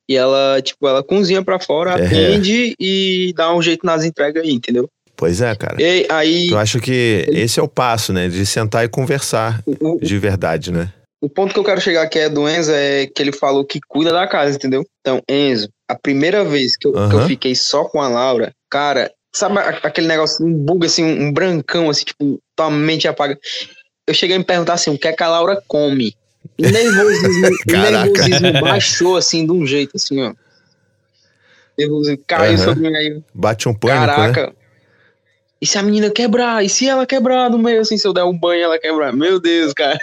E ela, tipo, ela cozinha pra fora, é. atende e dá um jeito nas entregas aí, entendeu? Pois é, cara. E aí. Eu acho que esse é o passo, né? De sentar e conversar o, de verdade, né? O ponto que eu quero chegar aqui é do Enzo é que ele falou que cuida da casa, entendeu? Então, Enzo, a primeira vez que eu, que eu fiquei só com a Laura, cara, sabe aquele negócio, um bug assim, um brancão, assim, tipo, tua mente apaga. Eu cheguei a me perguntar assim, o que é que a Laura come? O nervosismo, *laughs* nervosismo baixou assim de um jeito, assim, ó. Nervosismo caiu uhum. sobre mim aí. Bate um pânico, Caraca. Né? E se a menina quebrar? E se ela quebrar no meio, assim, se eu der um banho ela quebrar? Meu Deus, cara.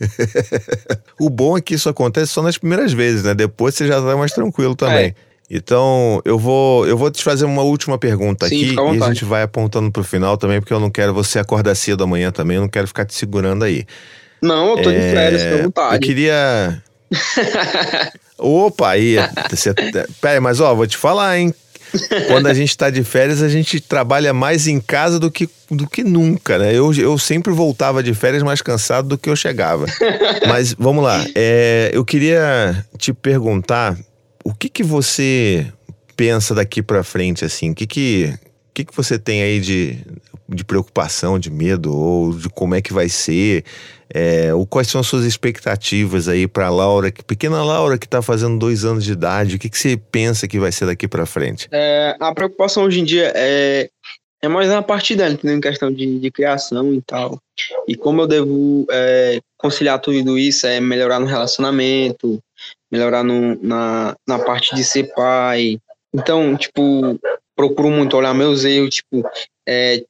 *laughs* o bom é que isso acontece só nas primeiras vezes, né? Depois você já tá mais tranquilo também. É. Então, eu vou, eu vou te fazer uma última pergunta Sim, aqui e a gente vai apontando pro final também, porque eu não quero você acordar cedo amanhã também, eu não quero ficar te segurando aí. Não, eu tô é, de férias, fica à vontade. Eu queria. *laughs* Opa, aí. Você... Pera, mas ó, vou te falar, hein? Quando a gente está de férias, a gente trabalha mais em casa do que, do que nunca, né? Eu, eu sempre voltava de férias mais cansado do que eu chegava. *laughs* Mas vamos lá. É, eu queria te perguntar o que, que você pensa daqui para frente, assim? O que, que, que, que você tem aí de, de preocupação, de medo, ou de como é que vai ser? É, ou quais são as suas expectativas aí para Laura, que, pequena Laura que está fazendo dois anos de idade? O que, que você pensa que vai ser daqui para frente? É, a preocupação hoje em dia é, é mais na parte dela, entendeu? em questão de, de criação e tal. E como eu devo é, conciliar tudo isso, é melhorar no relacionamento, melhorar no, na, na parte de ser pai. Então, tipo, procuro muito olhar meus erros, tipo, é,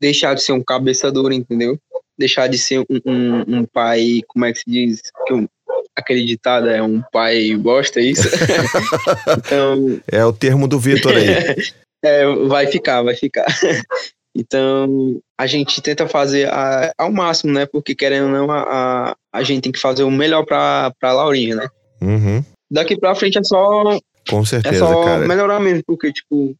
deixar de ser um cabeça dura, entendeu? Deixar de ser um, um, um pai, como é que se diz? Que um, aquele ditado é um pai bosta, é isso? *laughs* então, é o termo do Vitor aí. *laughs* é, vai ficar, vai ficar. *laughs* Então, a gente tenta fazer a, ao máximo, né? Porque querendo ou não, a, a, a gente tem que fazer o melhor pra, pra Laurinha, né? Uhum. Daqui pra frente é só. Com certeza, é só cara. melhorar mesmo, porque, tipo,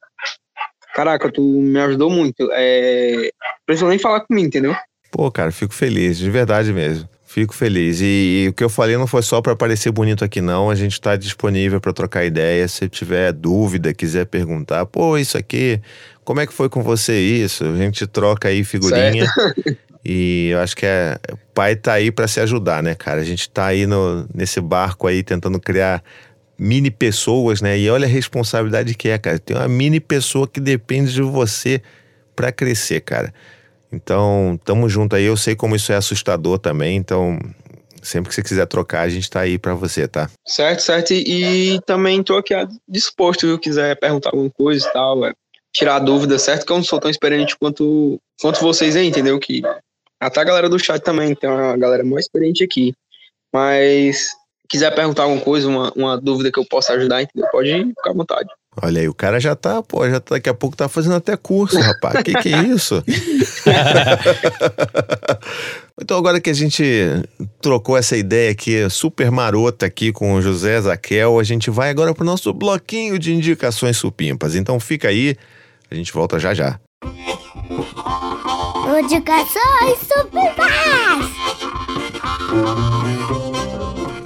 caraca, tu me ajudou muito. É... Precisou nem falar comigo, entendeu? Pô, cara, fico feliz, de verdade mesmo. Fico feliz. E, e o que eu falei não foi só para parecer bonito aqui, não. A gente está disponível para trocar ideias. Se tiver dúvida, quiser perguntar, pô, isso aqui, como é que foi com você isso? A gente troca aí figurinha. *laughs* E eu acho que é, o pai tá aí para se ajudar, né, cara? A gente tá aí no, nesse barco aí tentando criar mini pessoas, né? E olha a responsabilidade que é, cara. Tem uma mini pessoa que depende de você para crescer, cara. Então, tamo junto aí. Eu sei como isso é assustador também, então sempre que você quiser trocar, a gente tá aí para você, tá? Certo, certo. E, também tô aqui disposto, viu? Quiser perguntar alguma coisa e tal, é, tirar dúvida, certo? Que eu não sou tão experiente quanto, quanto vocês aí, entendeu? Que até a galera do chat também, tem uma galera mais experiente aqui. Mas quiser perguntar alguma coisa, uma, uma dúvida que eu possa ajudar, entendeu? Pode ficar à vontade. Olha aí, o cara já tá, pô, já tá, daqui a pouco tá fazendo até curso, rapaz. que que é isso? *laughs* então agora que a gente trocou essa ideia aqui, super marota aqui com o José Zaquel, a gente vai agora pro nosso bloquinho de indicações supimpas. Então fica aí, a gente volta já já. Indicações supimpas!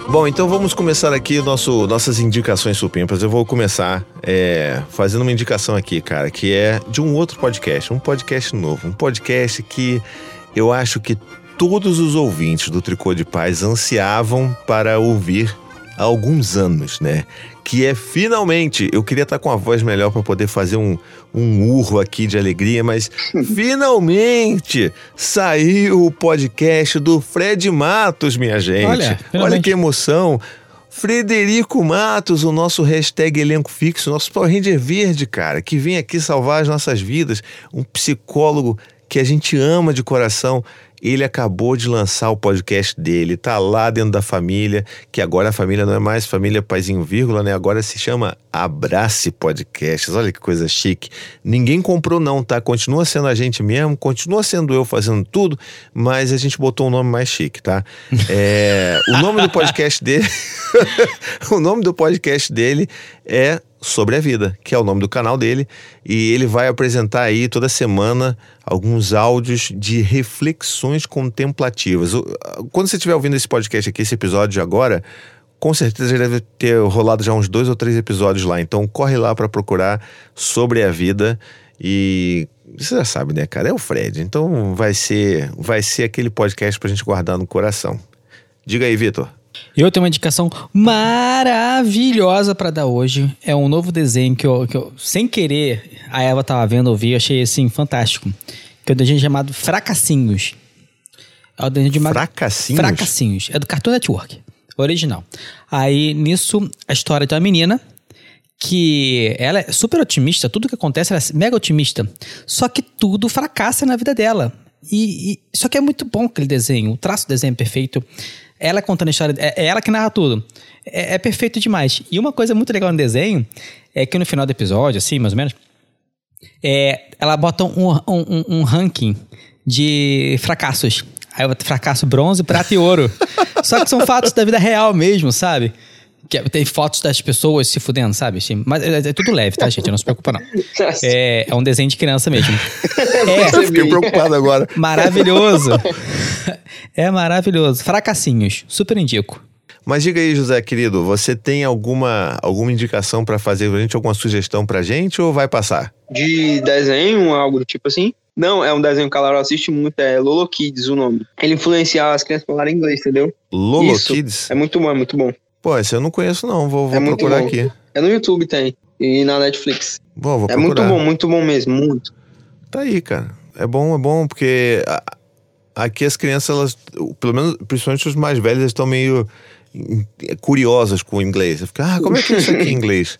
Bom, então vamos começar aqui nosso, nossas indicações supimpas. Eu vou começar é, fazendo uma indicação aqui, cara, que é de um outro podcast, um podcast novo, um podcast que eu acho que todos os ouvintes do Tricô de Paz ansiavam para ouvir há alguns anos, né? Que é finalmente, eu queria estar com a voz melhor para poder fazer um, um urro aqui de alegria, mas *laughs* finalmente saiu o podcast do Fred Matos, minha gente. Olha, Olha que emoção. Frederico Matos, o nosso hashtag elenco fixo, nosso Power Ranger verde, cara, que vem aqui salvar as nossas vidas, um psicólogo que a gente ama de coração ele acabou de lançar o podcast dele, tá lá dentro da família, que agora a família não é mais família Paizinho Vírgula, né? Agora se chama Abrace Podcasts. Olha que coisa chique. Ninguém comprou não, tá? Continua sendo a gente mesmo, continua sendo eu fazendo tudo, mas a gente botou um nome mais chique, tá? É, o nome do podcast dele, *laughs* o nome do podcast dele é sobre a vida, que é o nome do canal dele, e ele vai apresentar aí toda semana alguns áudios de reflexões contemplativas. Quando você estiver ouvindo esse podcast aqui, esse episódio de agora, com certeza já deve ter rolado já uns dois ou três episódios lá. Então corre lá para procurar sobre a vida e você já sabe, né, cara? É o Fred. Então vai ser vai ser aquele podcast pra gente guardar no coração. Diga aí, Vitor. Eu tenho uma indicação maravilhosa pra dar hoje. É um novo desenho que eu, que eu sem querer, a Eva tava vendo, eu vi, eu achei assim, fantástico. Que é um desenho chamado Fracassinhos. É o desenho chamado Fracassinhos? Fracassinhos. É do Cartoon Network. Original. Aí, nisso, a história de uma menina que ela é super otimista, tudo que acontece, ela é mega otimista. Só que tudo fracassa na vida dela. E, e- só que é muito bom aquele desenho, o traço do desenho é perfeito. Ela contando a história, é, é ela que narra tudo. É, é perfeito demais. E uma coisa muito legal no desenho é que no final do episódio, assim, mais ou menos, é, ela bota um, um, um- um ranking de fracassos. Aí eu fracasso bronze, prata e ouro. *laughs* Só que são fatos da vida real mesmo, sabe? Que é- tem fotos das pessoas se fudendo, sabe? Assim, Mas é, é tudo leve, tá, gente? Não se preocupa, não. *laughs* É, é um desenho de criança mesmo. *laughs* É, Eu fiquei preocupado agora. maravilhoso. *laughs* É maravilhoso. Fracassinhos, super indico. Mas diga aí, José, querido, você tem alguma, alguma indicação pra fazer pra gente, alguma sugestão pra gente ou vai passar? De desenho, algo do tipo assim. Não, é um desenho que a Lara assiste muito, é Lolo Kids o nome. Ele influencia as crianças a falarem inglês, entendeu? Lolo Isso. Kids? É muito bom, é muito bom. Pô, esse eu não conheço não, vou, vou É procurar bom. aqui. É no YouTube tem. E na Netflix. Bom, vou é procurar. muito bom, muito bom mesmo, muito. Tá aí, cara. É bom, é bom, porque aqui as crianças, elas, pelo menos, principalmente os mais velhos, estão meio hum, curiosas com o inglês. Fica, ah, como é que é isso aqui em *laughs* inglês?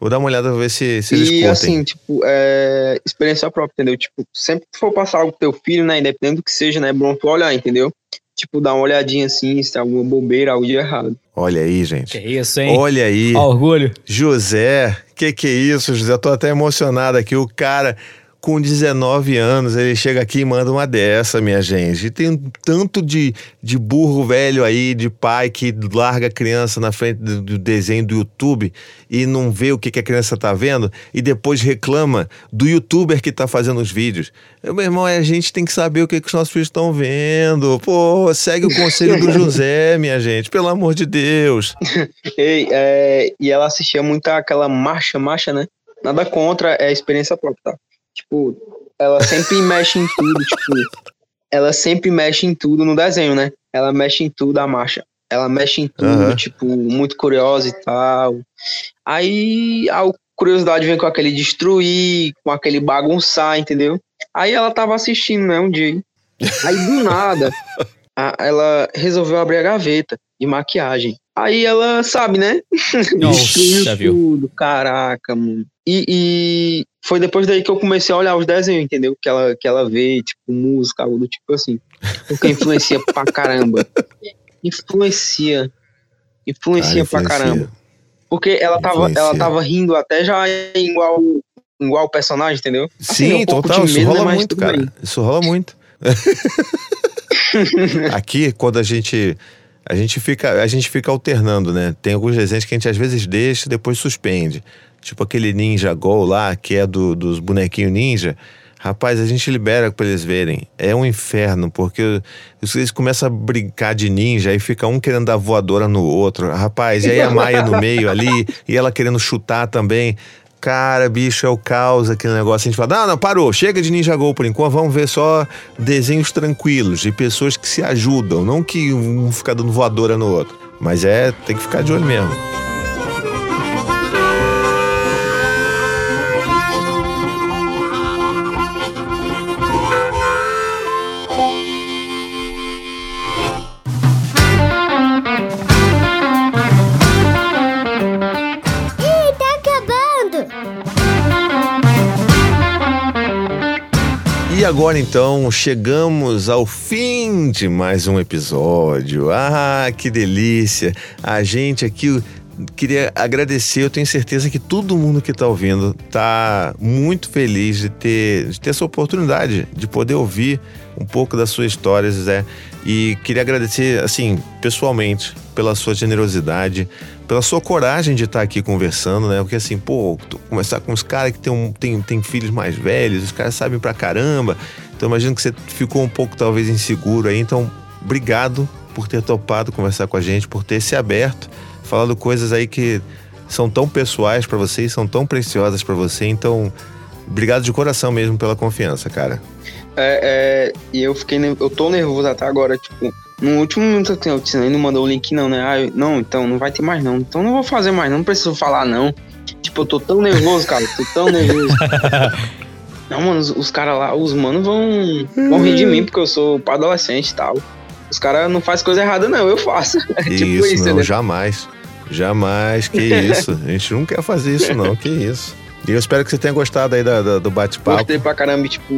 Vou dar uma olhada pra ver se, se eles e curtem. assim, tipo, é experiência própria, entendeu? Tipo, sempre que for passar algo pro teu filho, né, independente do que seja, né, é bom tu olhar, entendeu? Tipo, dar uma olhadinha assim, se tem alguma bobeira, algo de errado. Olha aí, gente. Que isso, hein? Olha aí. Ó, orgulho. José, que que é isso, José? Tô até emocionado aqui. O cara com 19 anos, ele chega aqui e manda uma dessa, minha gente. E tem um tanto de, de burro velho aí, de pai que larga a criança na frente do, do desenho do YouTube e não vê o que, que a criança tá vendo e depois reclama do youtuber que tá fazendo os vídeos. Meu irmão, a gente tem que saber o que, que os nossos filhos estão vendo. Pô, segue o conselho do José, *laughs* minha gente, pelo amor de Deus. *laughs* Ei, é, e ela assistia muito aquela marcha, marcha, né? Nada contra, é experiência própria, tá? Tipo, ela sempre mexe em tudo, tipo, ela sempre mexe em tudo no desenho, né? Ela mexe em tudo a marcha. Ela mexe em tudo, Aham. tipo, muito curiosa e tal. Aí a curiosidade vem com aquele destruir, com aquele bagunçar, entendeu? Aí ela tava assistindo, né, um dia. Aí do nada, a- ela resolveu abrir a gaveta de maquiagem. Aí ela sabe, né? *laughs* Nossa, Destruiu já viu. tudo, caraca, mano. E, e foi depois daí que eu comecei a olhar os desenhos, entendeu? Que ela, que ela vê, tipo, música, algo do tipo assim. Porque influencia pra caramba. Influencia. Influencia Ah, pra influencia. caramba. Porque ela tava, ela tava rindo até já igual igual o personagem, entendeu? Assim, Sim, um total. Isso né, rola mas muito, cara. bem. Isso rola muito. *laughs* Aqui, quando a gente. A gente, fica, a gente fica alternando, né? Tem alguns desenhos que a gente às vezes deixa depois suspende. Tipo aquele Ninja Go lá, que é do, dos bonequinhos ninja. Rapaz, a gente libera pra eles verem. É um inferno, porque eles começam a brincar de ninja e fica um querendo dar voadora no outro. Rapaz, e aí a Maia no meio ali, e ela querendo chutar também. Cara, bicho, é o caos aquele negócio. A gente fala, não, não, parou, chega de Ninja Go por enquanto, vamos ver só desenhos tranquilos, de pessoas que se ajudam, não que um fica dando voadora no outro. Mas é, tem que ficar de olho mesmo. E agora então chegamos ao fim de mais um episódio. Ah, que delícia! A gente aqui queria agradecer. Eu tenho certeza que todo mundo que está ouvindo está muito feliz de ter, de ter essa oportunidade de poder ouvir um pouco da sua história, Zé. E queria agradecer, assim, pessoalmente, pela sua generosidade, pela sua coragem de estar aqui conversando, né? Porque assim, pô, conversar com os caras que tem, um, tem, tem filhos mais velhos, os caras sabem pra caramba. Então imagino que você ficou um pouco talvez inseguro aí. Então, obrigado por ter topado conversar com a gente, por ter se aberto, falado coisas aí que são tão pessoais pra você e são tão preciosas pra você. Então, obrigado de coração mesmo pela confiança, cara. É, é, e eu fiquei, eu tô nervoso até agora, tipo, no último minuto assim, eu disse, não mandou o link não, né? Ah, eu- não, então não vai ter mais não. Então não vou fazer mais não, preciso falar não. Tipo, eu tô tão nervoso, cara, tô tão nervoso. *laughs* não, mano, os, os caras lá, os manos vão, vão rir de mim porque eu sou pra adolescente e tal. Os caras não fazem coisa errada não, eu faço. *laughs* É tipo isso, isso, não, entendeu? jamais. Jamais, que isso. A gente não quer fazer isso, não, que isso. E eu espero que você tenha gostado aí da- da- do bate-papo. Gostei pra caramba, tipo,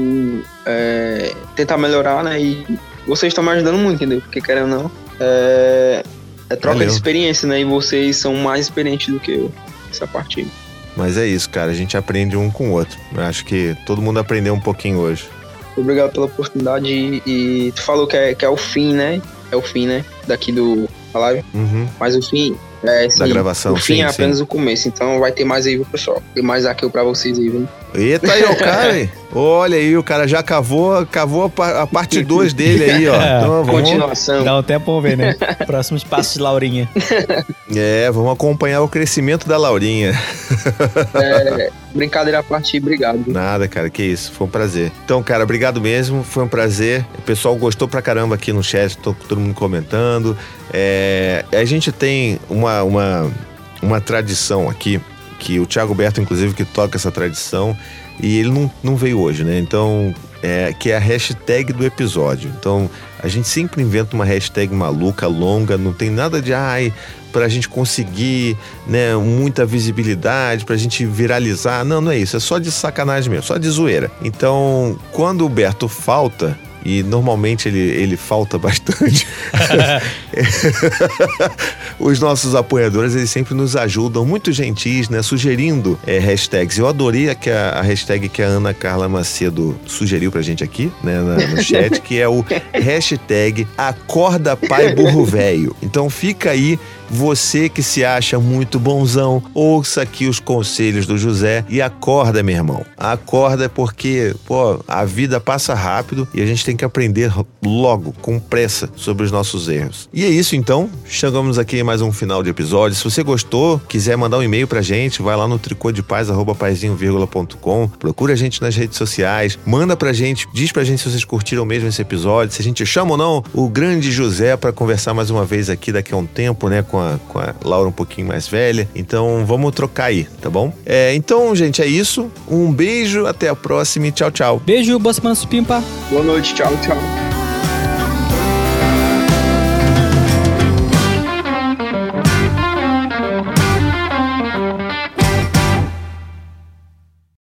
é, tentar melhorar, né? E vocês estão me ajudando muito, entendeu? Porque querendo ou não, é, é troca Valeu. de experiência, né? E vocês são mais experientes do que eu. Essa parte aí. Mas é isso, cara. A gente aprende um com o outro. Eu acho que todo mundo aprendeu um pouquinho hoje. Obrigado pela oportunidade. E, e tu falou que é, que é o fim, né? É o fim, né? Daqui do live. Uhum. Mas o fim. É, sim, gravação, O fim sim, é sim. apenas o começo. Então vai ter mais aí, viu, pessoal? Tem mais aqui pra vocês aí, viu? Eita aí, o cara. *laughs* Olha aí, o cara já cavou, cavou a, pa- a parte 2 dele aí, ó. *laughs* Então, vamos, Continuação. Dá um tempo, vamos ver, né? *laughs* Próximos passos de Laurinha. *laughs* é, vamos acompanhar o crescimento da Laurinha. É, brincadeira à parte, obrigado. Nada, cara, que isso. Foi um prazer. Então, cara, obrigado mesmo. Foi um prazer. O pessoal gostou pra caramba aqui no chat, tô, todo mundo comentando. É, a gente tem uma, uma, uma tradição aqui, que o Thiago Berto, inclusive, que toca essa tradição, e ele não, não veio hoje, né? Então, é, que é a hashtag do episódio. Então, a gente sempre inventa uma hashtag maluca, longa, não tem nada de ai, pra gente conseguir né, muita visibilidade, pra gente viralizar. Não, não é isso, é só de sacanagem mesmo, só de zoeira. Então, quando o Berto falta, e normalmente ele, ele falta bastante, *laughs* os nossos apoiadores eles sempre nos ajudam, muito gentis, né? Sugerindo é, hashtags. Eu adorei a, a hashtag que a Ana Carla Macedo sugeriu pra gente aqui, né, na- no chat, que é o *laughs* hashtag Acorda Pai Burro Velho. Então fica aí. Você que se acha muito bonzão, ouça aqui os conselhos do José e acorda, meu irmão. Acorda porque, pô, a vida passa rápido e a gente tem que aprender logo, com pressa, sobre os nossos erros. E é isso então, chegamos aqui em mais um final de episódio. Se você gostou, quiser mandar um e-mail pra gente, vai lá no tricôdepaz@paizinho.com, procura a gente nas redes sociais, manda pra gente, diz pra gente se vocês curtiram mesmo esse episódio, se a gente chama ou não o grande José pra conversar mais uma vez aqui daqui a um tempo, né, com a, com a Laura um pouquinho mais velha. Então vamos trocar aí, tá bom? É, então, gente, é isso. Um beijo, até a próxima e tchau, tchau. Beijo, boa semana, supimpa. Boa noite, tchau, tchau.